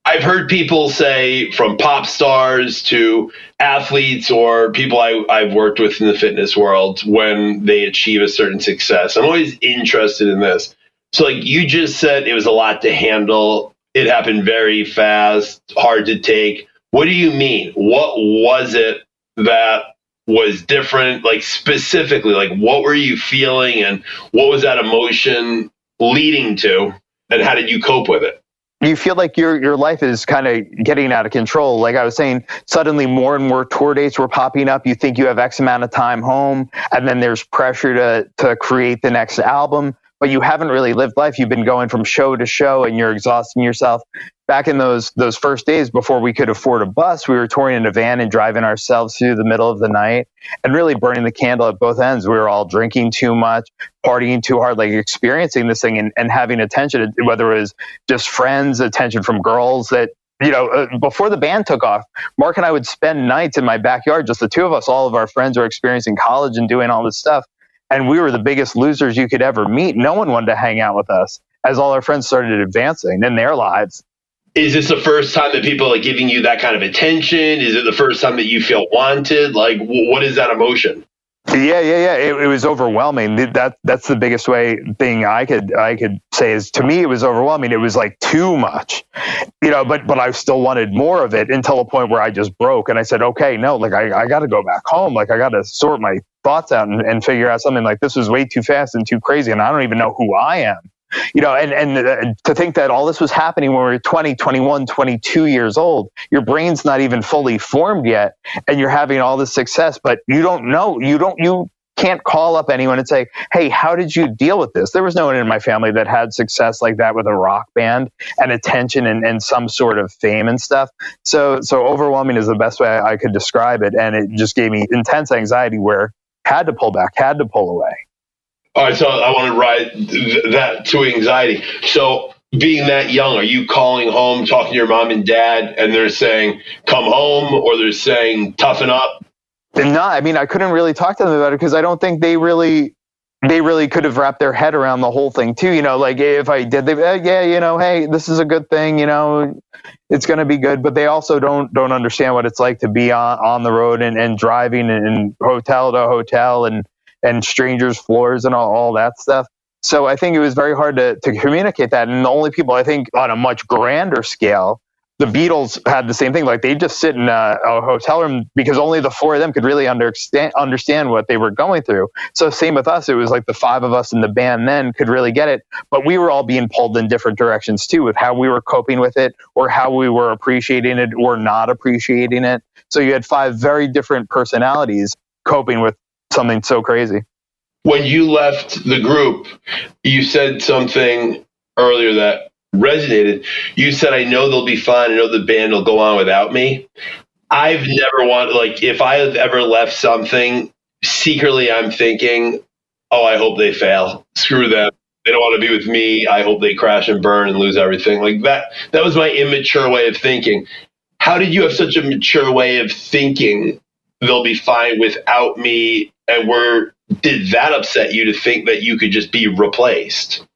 I've heard people say from pop stars to athletes or people I, I've worked with in the fitness world when they achieve a certain success. I'm always interested in this. So, like you just said, it was a lot to handle. It happened very fast, hard to take. What do you mean? What was it that was different? Like, specifically, like, what were you feeling and what was that emotion leading to? And how did you cope with it? You feel like your your life is kind of getting out of control. Like I was saying, suddenly more and more tour dates were popping up. You think you have X amount of time home, and then there's pressure to to create the next album but you haven't really lived life. You've been going from show to show and you're exhausting yourself. Back in those those first days before we could afford a bus, we were touring in a van and driving ourselves through the middle of the night and really burning the candle at both ends. We were all drinking too much, partying too hard, like experiencing this thing and, and having attention, whether it was just friends, attention from girls that you know, uh, before the band took off, Mark and I would spend nights in my backyard, just the two of us. All of our friends were experiencing college and doing all this stuff and we were the biggest losers you could ever meet. No one wanted to hang out with us as all our friends started advancing in their lives. Is this the first time that people are giving you that kind of attention? Is it the first time that you feel wanted? Like, what is that emotion? Yeah, yeah, yeah. It, it, was overwhelming. That that's the biggest way thing I could I could say is to me it was overwhelming. It was like too much, you know. But but I still wanted more of it until a point where I just broke and I said, okay, no, like I I got to go back home. Like I got to sort my thoughts out and, and figure out something like this was way too fast and too crazy, and I don't even know who I am you know, and, and uh, to think that all this was happening when we were 20, 21, 22 years old, your brain's not even fully formed yet, and you're having all this success, but you don't know, you don't, you can't call up anyone and say, Hey, how did you deal with this? There was no one in my family that had success like that with a rock band and attention and, and some sort of fame and stuff. So, so overwhelming is the best way I could describe it. And it just gave me intense anxiety where had to pull back, had to pull away. All right, so I want to ride th- that to anxiety. So, being that young, are you calling home, talking to your mom and dad, and they're saying, come home, or they're saying, toughen up? No, I mean, I couldn't really talk to them about it because I don't think they really. They really could have wrapped their head around the whole thing too, you know. Like if I did, they, yeah, you know, hey, this is a good thing, you know, it's going to be good. But they also don't don't understand what it's like to be on on the road and, and driving and hotel to hotel and and strangers' floors and all, all that stuff. So I think it was very hard to, to communicate that. And the only people I think on a much grander scale, the Beatles had the same thing. Like they just sit in a, a, hotel room because only the four of them could really understand understand what they were going through. So same with us. It was like the five of us in the band then could really get it, but we were all being pulled in different directions too, with how we were coping with it, or how we were appreciating it, or not appreciating it. So you had five very different personalities coping with something so crazy. When you left the group, you said something earlier that resonated. You said, I know they'll be fine. I know the band will go on without me. I've never wanted, like, if I have ever left something, secretly I'm thinking, oh, I hope they fail. Screw them. They don't want to be with me. I hope they crash and burn and lose everything. Like that, that was my immature way of thinking. How did you have such a mature way of thinking they'll be fine without me? And where did that upset you to think that you could just be replaced?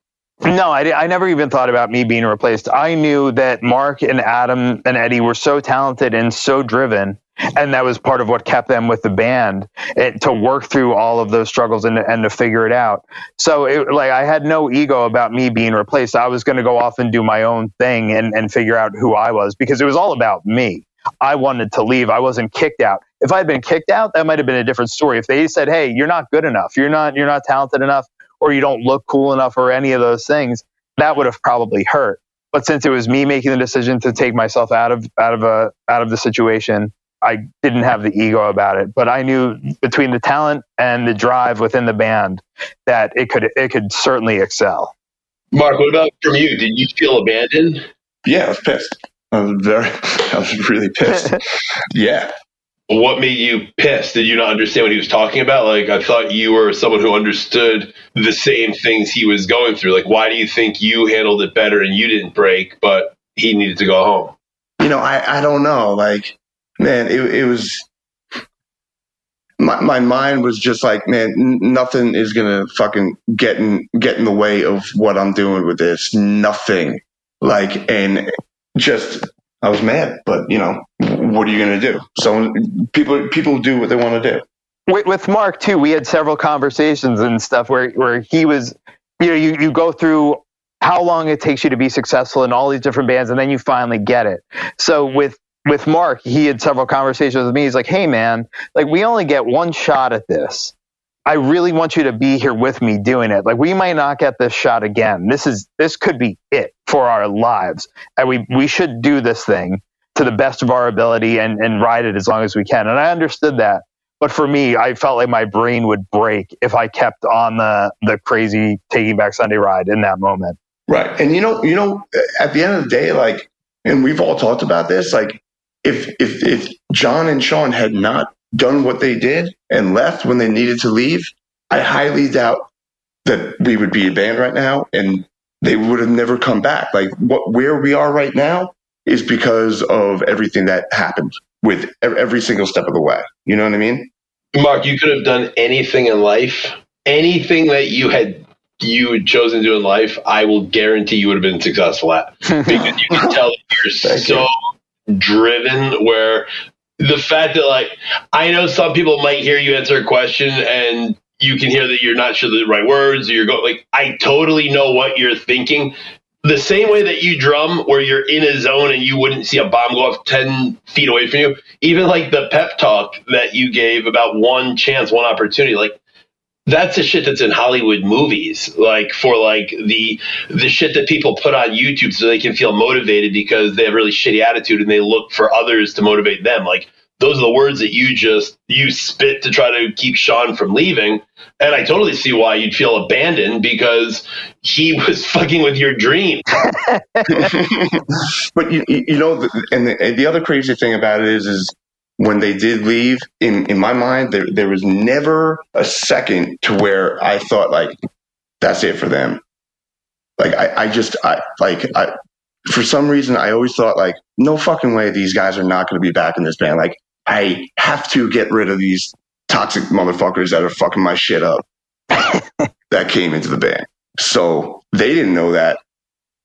No, I, I never even thought about me being replaced. I knew that Mark and Adam and Eddie were so talented and so driven and that was part of what kept them with the band it, to work through all of those struggles and, and to figure it out so it, like i had no ego about me being replaced i was going to go off and do my own thing and, and figure out who i was because it was all about me i wanted to leave i wasn't kicked out if i had been kicked out that might have been a different story if they said hey you're not good enough you're not you're not talented enough or you don't look cool enough or any of those things that would have probably hurt but since it was me making the decision to take myself out of out of a out of the situation I didn't have the ego about it, but I knew between the talent and the drive within the band that it could it could certainly excel. Mark, what about from you? Did you feel abandoned? Yeah, I was pissed. I was very, I was really pissed. yeah. What made you pissed? Did you not understand what he was talking about? Like, I thought you were someone who understood the same things he was going through. Like, why do you think you handled it better and you didn't break, but he needed to go home? You know, I, I don't know. Like, man, it, it was my, my mind was just like, man, n- nothing is gonna fucking get in get in the way of what I'm doing with this. Nothing. Like, and just I was mad, but you know, what are you gonna do? So people people do what they want to do. With, with Mark too, we had several conversations and stuff where where he was, you know, you you go through how long it takes you to be successful in all these different bands, and then you finally get it. So with with Mark, he had several conversations with me. He's like, "Hey, man, like we only get one shot at this. I really want you to be here with me doing it. Like we might not get this shot again. This is this could be it for our lives, and we we should do this thing to the best of our ability and and ride it as long as we can." And I understood that. But for me, I felt like my brain would break if I kept on the the crazy Taking Back Sunday ride in that moment. Right, and you know, you know, at the end of the day, like, and we've all talked about this, like if if if John and Sean had not done what they did and left when they needed to leave, I highly doubt that we would be a band right now and they would have never come back. Like what where we are right now is because of everything that happened with every single step of the way. You know what I mean? Mark, you could have done anything in life, anything that you had you had chosen to do in life, I will guarantee you would have been successful at because you can tell that you're so you driven where the fact that like I know some people might hear you answer a question and you can hear that you're not sure the right words or you're going like I totally know what you're thinking. The same way that you drum where you're in a zone and you wouldn't see a bomb go off 10 feet away from you, even like the pep talk that you gave about one chance, one opportunity, like that's the shit that's in Hollywood movies, like for like the the shit that people put on YouTube so they can feel motivated because they have really shitty attitude and they look for others to motivate them. Like those are the words that you just you spit to try to keep Sean from leaving. And I totally see why you'd feel abandoned because he was fucking with your dream. but you, you know, and the, and the other crazy thing about it is, is when they did leave, in, in my mind, there, there was never a second to where I thought like, that's it for them. Like I, I just I like I for some reason I always thought like, no fucking way these guys are not gonna be back in this band. Like I have to get rid of these toxic motherfuckers that are fucking my shit up that came into the band. So they didn't know that.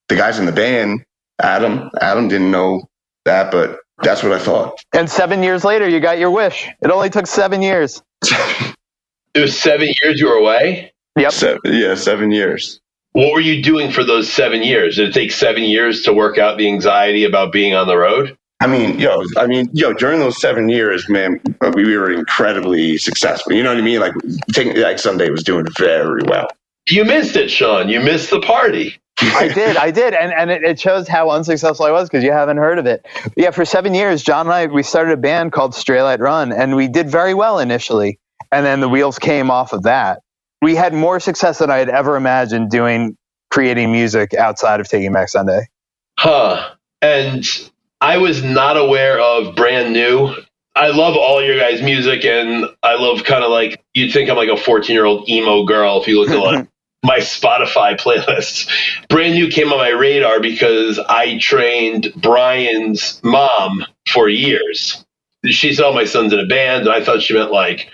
The guys in the band, Adam, Adam didn't know that, but that's what I thought. And seven years later, you got your wish. It only took seven years. it was seven years you were away? Yep. Seven, yeah, seven years. What were you doing for those seven years? Did it take seven years to work out the anxiety about being on the road? I mean, yo, I mean, yo, during those seven years, man, uh, we were incredibly successful. You know what I mean? Like, taking like Sunday was doing very well. You missed it, Sean. You missed the party. I did, I did, and and it, it shows how unsuccessful I was because you haven't heard of it. But yeah, for seven years, John and I we started a band called Straylight Run, and we did very well initially, and then the wheels came off of that. We had more success than I had ever imagined doing creating music outside of Taking Back Sunday. Huh. And I was not aware of brand new. I love all your guys' music, and I love kind of like you'd think I'm like a 14 year old emo girl if you look at like my Spotify playlists. Brand new came on my radar because I trained Brian's mom for years. She saw oh, my son's in a band, and I thought she meant like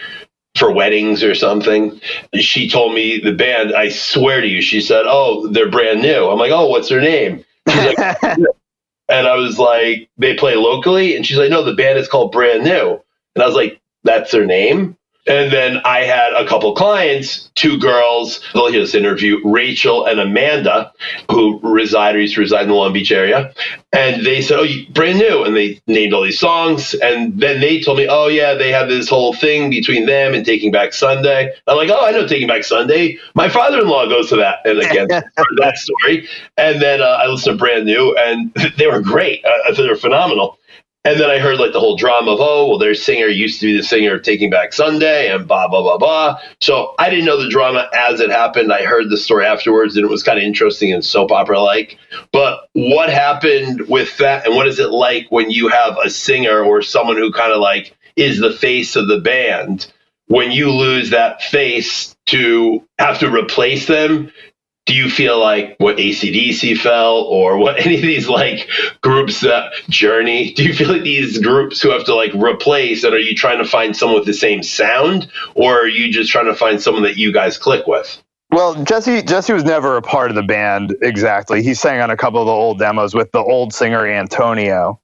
for weddings or something. She told me the band, I swear to you, she said, Oh, they're brand new. I'm like, Oh, what's their name? Like, and I was like, They play locally? And she's like, No, the band is called Brand New. And I was like, That's their name? And then I had a couple clients, two girls, they'll hear this interview, Rachel and Amanda, who reside or used to reside in the Long Beach area. And they said, Oh, brand new. And they named all these songs. And then they told me, Oh, yeah, they have this whole thing between them and Taking Back Sunday. I'm like, Oh, I know Taking Back Sunday. My father in law goes to that. And again, that story. And then uh, I listened to Brand New, and they were great. I thought they were phenomenal. And then I heard like the whole drama of, oh, well, their singer used to be the singer of Taking Back Sunday and blah, blah, blah, blah. So I didn't know the drama as it happened. I heard the story afterwards and it was kind of interesting and soap opera like. But what happened with that and what is it like when you have a singer or someone who kind of like is the face of the band? When you lose that face to have to replace them, do you feel like what ACDC felt or what any of these like groups that journey, do you feel like these groups who have to like replace and are you trying to find someone with the same sound or are you just trying to find someone that you guys click with? Well, Jesse Jesse was never a part of the band exactly. He sang on a couple of the old demos with the old singer Antonio.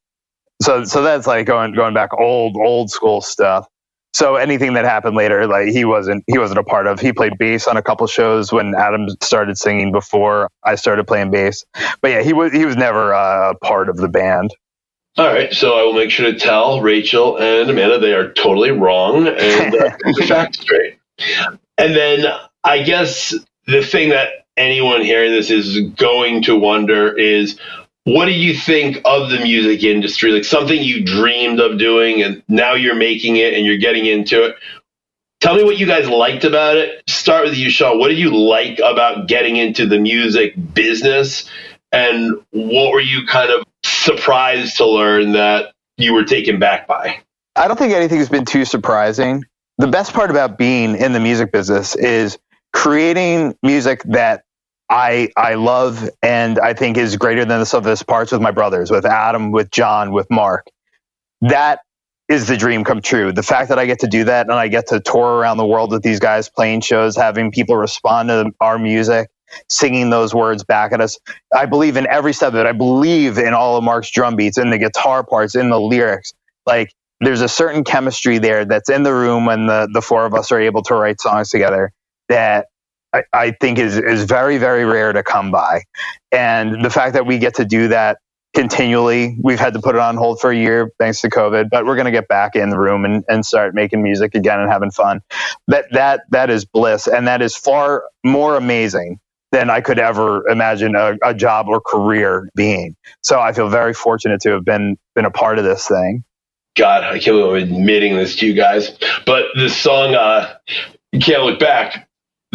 So so that's like going going back old old school stuff so anything that happened later like he wasn't he wasn't a part of. He played bass on a couple shows when adam started singing before i started playing bass. But yeah he was he was never uh, a part of the band. All right so i will make sure to tell rachel and amanda they are totally wrong and uh, facts straight and then i guess the thing that anyone hearing this is going to wonder is what do you think of the music industry? Like something you dreamed of doing and now you're making it and you're getting into it. Tell me what you guys liked about it. Start with you, Sean. What did you like about getting into the music business? And what were you kind of surprised to learn that you were taken back by? I don't think anything has been too surprising. The best part about being in the music business is creating music that I I love and I think is greater than the sum of its parts with my brothers, with Adam, with John, with Mark. That is the dream come true. The fact that I get to do that and I get to tour around the world with these guys playing shows, having people respond to our music, singing those words back at us. I believe in every step of it. I believe in all of Mark's drum beats, in the guitar parts, in the lyrics. Like there's a certain chemistry there that's in the room when the, the four of us are able to write songs together that I, I think is is very very rare to come by, and the fact that we get to do that continually. We've had to put it on hold for a year thanks to COVID, but we're going to get back in the room and, and start making music again and having fun. That that that is bliss, and that is far more amazing than I could ever imagine a, a job or career being. So I feel very fortunate to have been been a part of this thing. God, I can't believe I'm admitting this to you guys, but this song, uh, "You Can't Look Back,"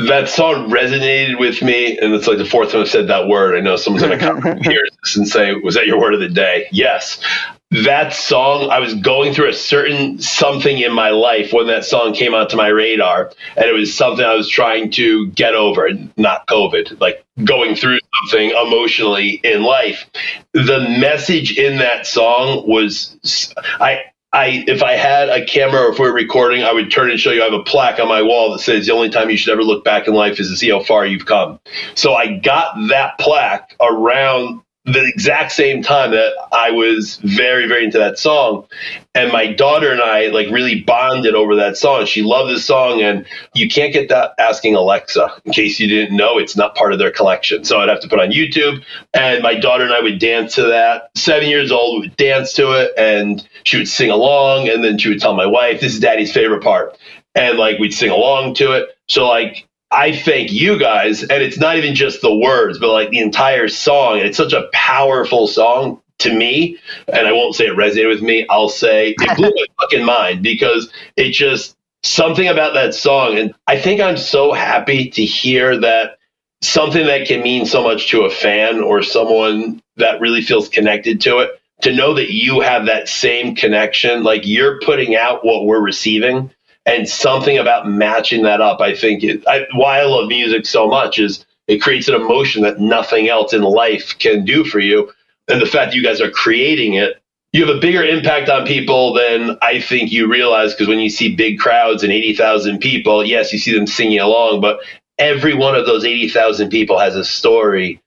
that song resonated with me, and it's like the fourth time I've said that word. I know someone's going to hear this and say, "Was that your word of the day?" Yes, that song. I was going through a certain something in my life when that song came onto my radar, and it was something I was trying to get over, not COVID, like going through something emotionally in life. The message in that song was, I I if I had a camera or if we are recording, I would turn and show you. I have a plaque on my wall that says the only time you should ever look back in life is to see how far you've come. So I got that plaque around the exact same time that I was very, very into that song. And my daughter and I like really bonded over that song. She loved this song and you can't get that asking Alexa. In case you didn't know, it's not part of their collection. So I'd have to put on YouTube and my daughter and I would dance to that. Seven years old, we would dance to it and she would sing along and then she would tell my wife, this is daddy's favorite part. And like we'd sing along to it. So like I thank you guys, and it's not even just the words, but like the entire song. And it's such a powerful song to me. And I won't say it resonated with me. I'll say it blew my fucking mind because it just something about that song. And I think I'm so happy to hear that something that can mean so much to a fan or someone that really feels connected to it. To know that you have that same connection, like you're putting out what we're receiving, and something about matching that up, I think, it, I, why I love music so much is it creates an emotion that nothing else in life can do for you. And the fact that you guys are creating it, you have a bigger impact on people than I think you realize. Because when you see big crowds and 80,000 people, yes, you see them singing along, but every one of those 80,000 people has a story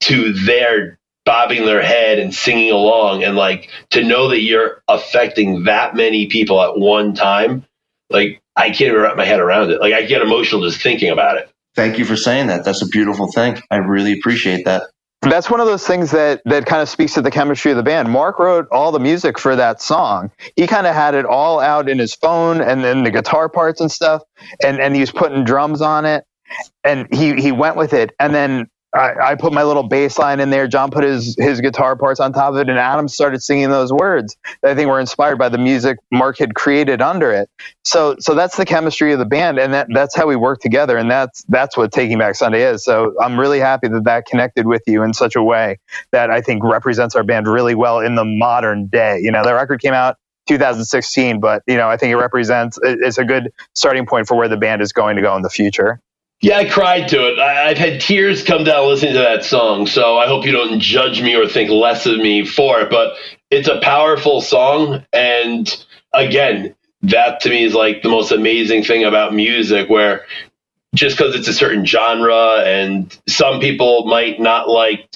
to their bobbing their head and singing along. And like to know that you're affecting that many people at one time, like I can't even wrap my head around it. Like I get emotional just thinking about it. Thank you for saying that. That's a beautiful thing. I really appreciate that. That's one of those things that that kind of speaks to the chemistry of the band. Mark wrote all the music for that song. He kind of had it all out in his phone and then the guitar parts and stuff and and he was putting drums on it and he he went with it and then I, I, put my little bass line in there. John put his his guitar parts on top of it, and Adam started singing those words that I think were inspired by the music Mark had created under it. So so that's the chemistry of the band, and that that's how we work together, and that's that's what Taking Back Sunday is. So I'm really happy that that connected with you in such a way that I think represents our band really well in the modern day. You know, the record came out 2016, but you know I think it represents it's a good starting point for where the band is going to go in the future. Yeah, I cried to it. I, have had tears come down listening to that song. So I hope you don't judge me or think less of me for it. But it's a powerful song. And again, that to me is like the most amazing thing about music, where just because it's a certain genre and some people might not like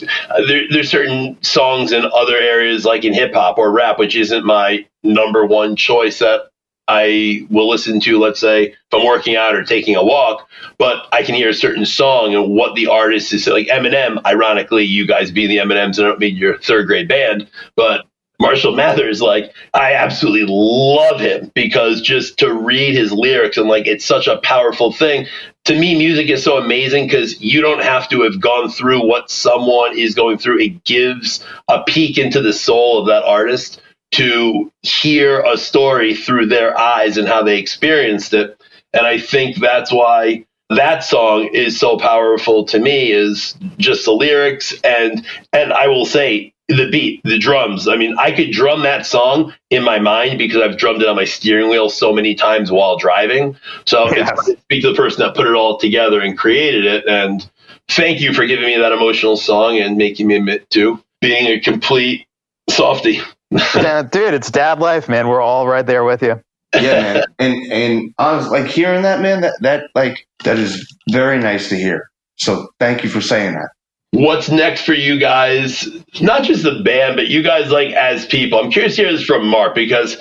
there, there's certain songs in other areas like in hip hop or rap which isn't my number one choice that I will listen to, let's say, if I'm working out or taking a walk, but I can hear a certain song and what the artist is like. Eminem, ironically, you guys being the Eminems, I don't mean your third grade band, but Marshall Mathers, like, I absolutely love him because just to read his lyrics and like, it's such a powerful thing. To me, music is so amazing because you don't have to have gone through what someone is going through. It gives a peek into the soul of that artist to hear a story through their eyes and how they experienced it. And I think that's why that song is so powerful to me is just the lyrics and and I will say the beat, the drums. I mean, I could drum that song in my mind because I've drummed it on my steering wheel so many times while driving. So yes. it's speak to the person that put it all together and created it. And thank you for giving me that emotional song and making me admit to being a complete softy dude, it's dad life, man. We're all right there with you. yeah, man. And and honestly, like hearing that, man, that that like that is very nice to hear. So thank you for saying that. What's next for you guys? Not just the band, but you guys like as people. I'm curious to hear this from Mark because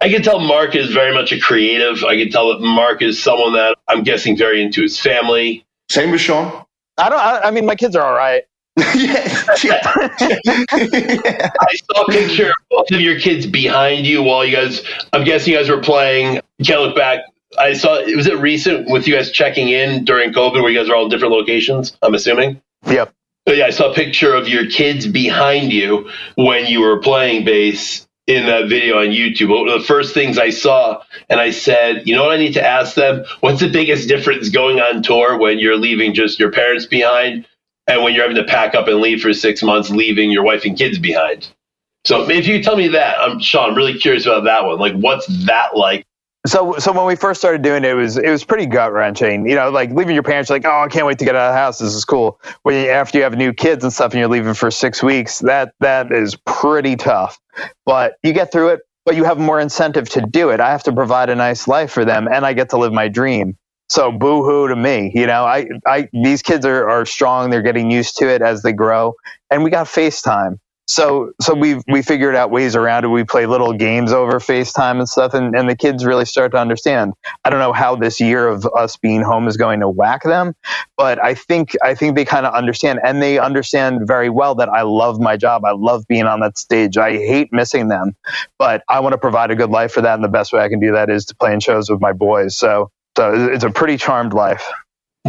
I can tell Mark is very much a creative. I can tell that Mark is someone that I'm guessing very into his family. Same with Sean. I don't. I, I mean, my kids are all right. I saw a picture of both of your kids behind you while you guys. I'm guessing you guys were playing. Can't look back. I saw. Was it recent with you guys checking in during COVID, where you guys are all in different locations? I'm assuming. Yep. But yeah, I saw a picture of your kids behind you when you were playing bass in that video on YouTube. One of the first things I saw, and I said, you know what I need to ask them? What's the biggest difference going on tour when you're leaving just your parents behind and when you're having to pack up and leave for six months, leaving your wife and kids behind. So if you tell me that, I'm Sean, I'm really curious about that one. Like, what's that like? So, so when we first started doing it, it was it was pretty gut wrenching. You know, like leaving your parents, like, oh, I can't wait to get out of the house. This is cool. When you, after you have new kids and stuff, and you're leaving for six weeks, that that is pretty tough. But you get through it. But you have more incentive to do it. I have to provide a nice life for them, and I get to live my dream. So boo hoo to me. You know, I, I, these kids are, are strong. They're getting used to it as they grow. And we got FaceTime. So, so we we figured out ways around it. We play little games over FaceTime and stuff, and, and the kids really start to understand. I don't know how this year of us being home is going to whack them, but I think I think they kind of understand, and they understand very well that I love my job. I love being on that stage. I hate missing them, but I want to provide a good life for that, and the best way I can do that is to play in shows with my boys. So so it's a pretty charmed life.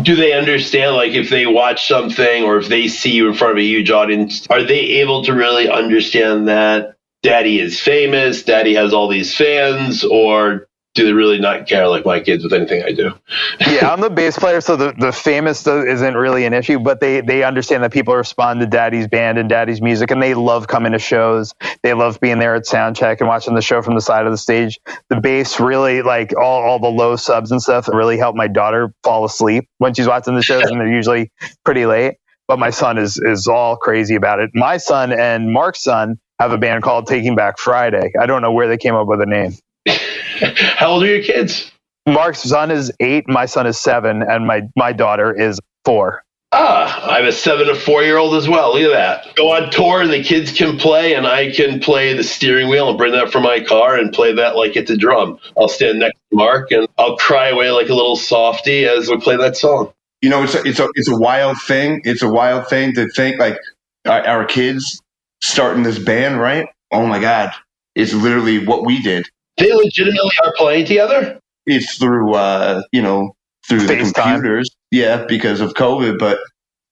Do they understand, like, if they watch something or if they see you in front of a huge audience, are they able to really understand that daddy is famous, daddy has all these fans, or do they really not care like my kids with anything I do? yeah, I'm the bass player, so the, the famous isn't really an issue, but they, they understand that people respond to daddy's band and daddy's music, and they love coming to shows. They love being there at soundcheck and watching the show from the side of the stage. The bass really, like all, all the low subs and stuff, really help my daughter fall asleep when she's watching the shows, and they're usually pretty late. But my son is is all crazy about it. My son and Mark's son have a band called Taking Back Friday. I don't know where they came up with the name. How old are your kids? Mark's son is eight, my son is seven, and my, my daughter is four. Ah, I have a seven to four year old as well. Look at that. Go on tour and the kids can play, and I can play the steering wheel and bring that for my car and play that like it's a drum. I'll stand next to Mark and I'll cry away like a little softy as we play that song. You know, it's a, it's a it's a wild thing. It's a wild thing to think like our, our kids starting this band, right? Oh my god, it's literally what we did. They legitimately are playing together. It's through, uh, you know, through Space the computers. Time. Yeah, because of COVID. But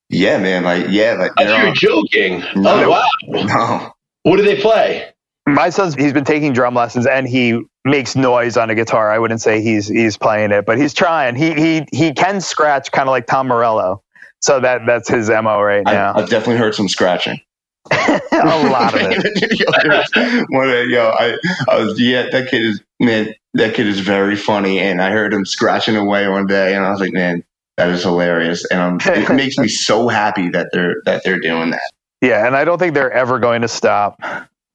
yeah, man, like yeah, like oh, you're joking. No, oh wow. No. What do they play? My son's he's been taking drum lessons and he makes noise on a guitar. I wouldn't say he's he's playing it, but he's trying. He he he can scratch kind of like Tom Morello. So that that's his mo right now. I, I've definitely heard some scratching. a lot of it. One day, yo, I, I was yeah, that kid is man, that kid is very funny, and I heard him scratching away one day, and I was like, man, that is hilarious, and um, it makes me so happy that they're that they're doing that. Yeah, and I don't think they're ever going to stop.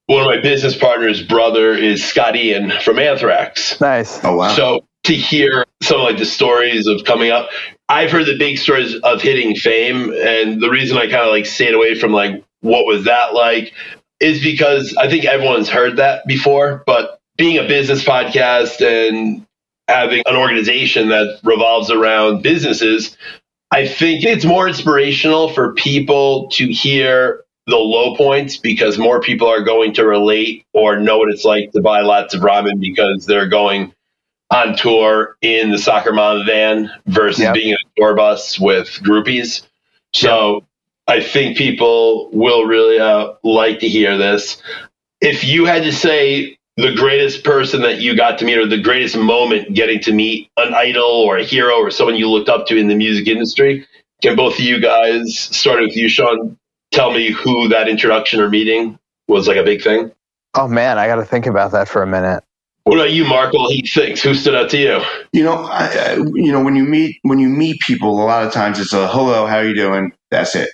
One of my business partners' brother is Scott Ian from Anthrax. Nice. Oh wow. So to hear some of like the stories of coming up, I've heard the big stories of hitting fame, and the reason I kind of like stayed away from like what was that like is because I think everyone's heard that before, but being a business podcast and having an organization that revolves around businesses, I think it's more inspirational for people to hear the low points because more people are going to relate or know what it's like to buy lots of ramen because they're going on tour in the soccer mom van versus yep. being in a tour bus with groupies. So I think people will really uh, like to hear this. If you had to say the greatest person that you got to meet, or the greatest moment getting to meet an idol or a hero or someone you looked up to in the music industry, can both of you guys, starting with you, Sean, tell me who that introduction or meeting was like a big thing? Oh man, I got to think about that for a minute. What about you, Mark? Well, he thinks. Who stood out to you? You know, I, I, you know, when you meet when you meet people, a lot of times it's a hello, how you doing? That's it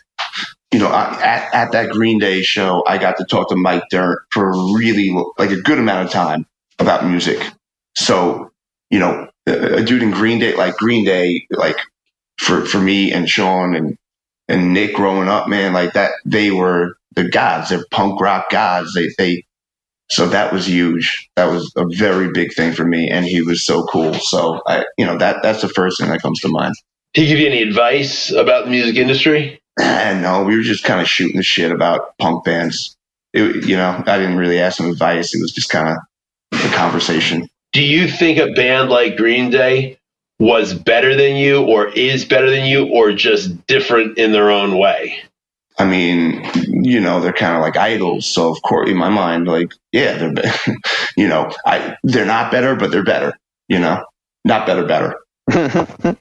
you know, at, at that Green Day show, I got to talk to Mike Dirnt for really like a good amount of time about music. So, you know, a dude in Green Day, like Green Day, like for, for me and Sean and, and Nick growing up, man, like that, they were the gods. They're punk rock gods. They, they, so that was huge. That was a very big thing for me. And he was so cool. So I, you know, that, that's the first thing that comes to mind. Did he give you any advice about the music industry? And no, we were just kind of shooting the shit about punk bands. It, you know, I didn't really ask him advice. It was just kind of a conversation. Do you think a band like Green Day was better than you, or is better than you, or just different in their own way? I mean, you know, they're kind of like idols. So of course, in my mind, like, yeah, they're, you know, I they're not better, but they're better. You know, not better, better. Good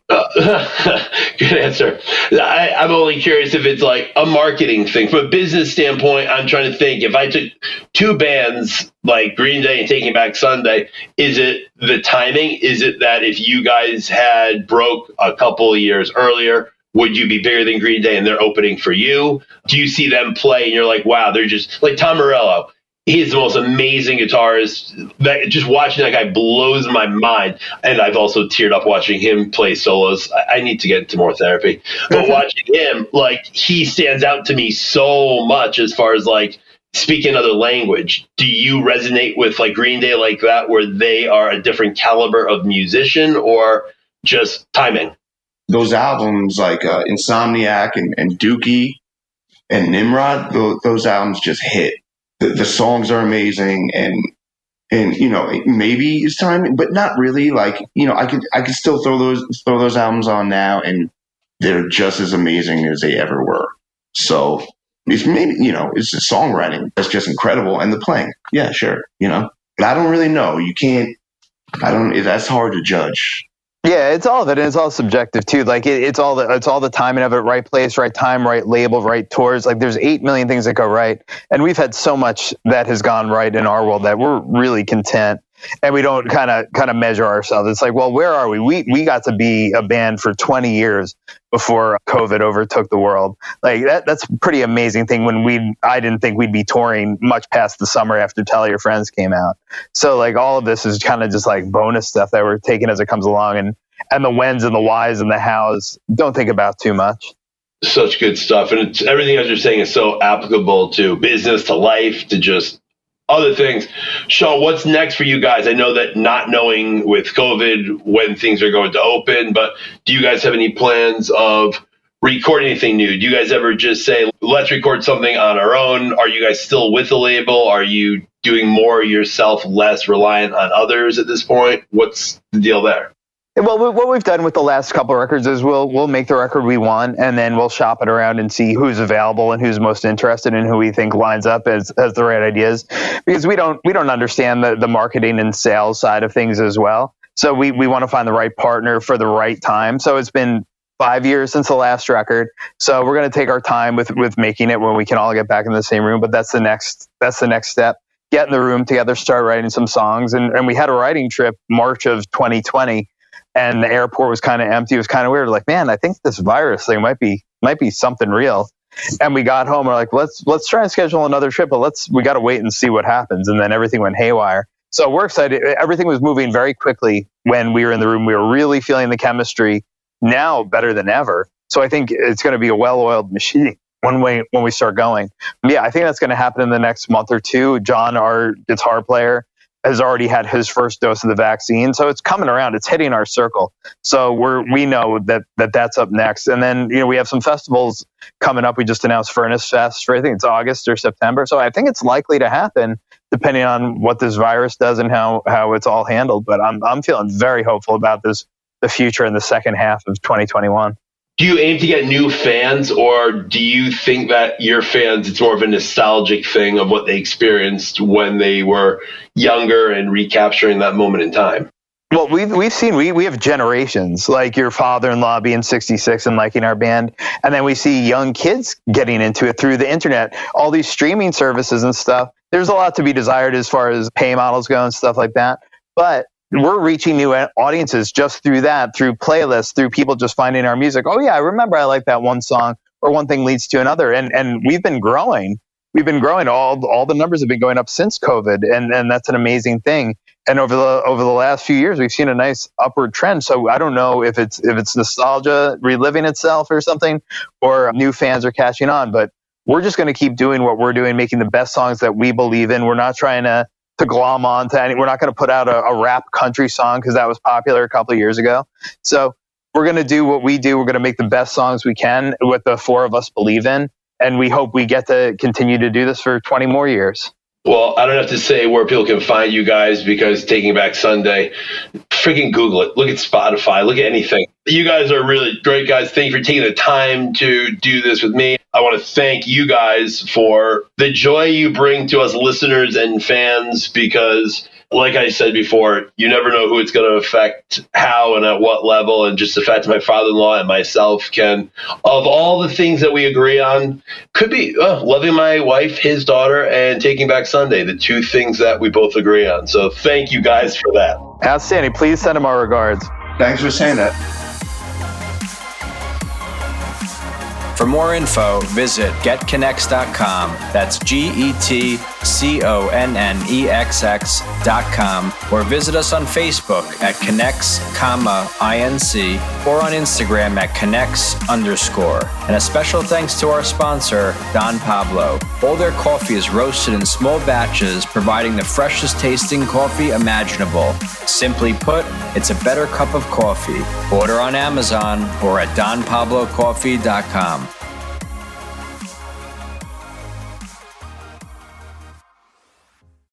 answer. I, I'm only curious if it's like a marketing thing. From a business standpoint, I'm trying to think if I took two bands like Green Day and Taking Back Sunday, is it the timing? Is it that if you guys had broke a couple of years earlier, would you be bigger than Green Day and they're opening for you? Do you see them play and you're like, wow, they're just like Tom Morello? He's the most amazing guitarist. That just watching that guy blows my mind. And I've also teared up watching him play solos. I, I need to get into more therapy, but watching him, like he stands out to me so much as far as like speaking another language. Do you resonate with like Green Day like that, where they are a different caliber of musician, or just timing? Those albums like uh, Insomniac and, and Dookie and Nimrod, those, those albums just hit the, the songs are amazing and and you know maybe it's time but not really like you know i could i could still throw those throw those albums on now and they're just as amazing as they ever were so it's maybe you know it's the songwriting that's just incredible and the playing yeah sure you know but i don't really know you can't I don't. That's hard to judge. Yeah, it's all of it, and it's all subjective too. Like it, it's all the it's all the timing of it, right place, right time, right label, right tours. Like there's eight million things that go right, and we've had so much that has gone right in our world that we're really content and we don't kind of kind of measure ourselves. It's like, well, where are we? We we got to be a band for 20 years before COVID overtook the world. Like that that's pretty amazing thing when we I didn't think we'd be touring much past the summer after Tell Your Friends came out. So like all of this is kind of just like bonus stuff that we're taking as it comes along and and the whens and the whys and the hows don't think about too much such good stuff and it's everything as you're saying is so applicable to business to life to just other things. Sean, what's next for you guys? I know that not knowing with COVID when things are going to open, but do you guys have any plans of record anything new? Do you guys ever just say, let's record something on our own? Are you guys still with the label? Are you doing more yourself, less reliant on others at this point? What's the deal there? Well, what we've done with the last couple records is we'll we'll make the record we want, and then we'll shop it around and see who's available and who's most interested and who we think lines up as, as the right ideas. Because we don't we don't understand the, the marketing and sales side of things as well. So we we want to find the right partner for the right time. So it's been five years since the last record. So we're going to take our time with with making it when we can all get back in the same room. But that's the next that's the next step. Get in the room together, start writing some songs, and and we had a writing trip March of 2020 and the airport was kind of empty. It was kind of weird. Like, man, I think this virus thing might be might be something real. And we got home. We're like, let's let's try and schedule another trip, but let's we got to wait and see what happens. And then everything went haywire. So we're excited. Everything was moving very quickly when we were in the room. We were really feeling the chemistry now better than ever. So I think it's going to be a well-oiled machine when we when we start going. Yeah, I think that's going to happen in the next month or two. John, our guitar player, has already had his first dose of the vaccine. So it's coming around. It's hitting our circle. So we're we know that that that's up next. And then you know we have some festivals coming up. We just announced Furnace Fest for I think it's August or September. So I think it's likely to happen depending on what this virus does and how how it's all handled. But I'm I'm feeling very hopeful about this the future in the second half of 2021 do you aim to get new fans or do you think that your fans it's more of a nostalgic thing of what they experienced when they were younger and recapturing that moment in time? Well we've we've seen we, we have generations like your father-in-law being 66 and liking our band and then we see young kids getting into it through the internet all these streaming services and stuff. There's a lot to be desired as far as pay models go and stuff like that but we're reaching new audiences just through that, through playlists, through people just finding our music. Oh yeah, I remember I like that one song, or one thing leads to another, and and we've been growing. We've been growing. All all the numbers have been going up since COVID, and and that's an amazing thing. And over the over the last few years, we've seen a nice upward trend. So I don't know if it's if it's nostalgia reliving itself or something, or new fans are catching on, but we're just going to keep doing what we're doing, making the best songs that we believe in. We're not trying to to glom on to any. We're not going to put out a, a rap country song because that was popular a couple of years ago. So we're going to do what we do. We're going to make the best songs we can, what the four of us believe in, and we hope we get to continue to do this for 20 more years. Well, I don't have to say where people can find you guys because Taking Back Sunday, freaking Google it. Look at Spotify. Look at anything. You guys are really great guys. Thank you for taking the time to do this with me. I want to thank you guys for the joy you bring to us listeners and fans because like I said before, you never know who it's going to affect, how, and at what level. And just the fact that my father in law and myself can, of all the things that we agree on, could be uh, loving my wife, his daughter, and taking back Sunday, the two things that we both agree on. So thank you guys for that. Outstanding. Please send him our regards. Thanks for saying that. For more info, visit getconnexx.com. That's G E T C O N N E X X.com. Or visit us on Facebook at Connexx, comma, INC, or on Instagram at Connexx underscore. And a special thanks to our sponsor, Don Pablo. All their coffee is roasted in small batches, providing the freshest tasting coffee imaginable. Simply put, it's a better cup of coffee. Order on Amazon or at donpablocoffee.com.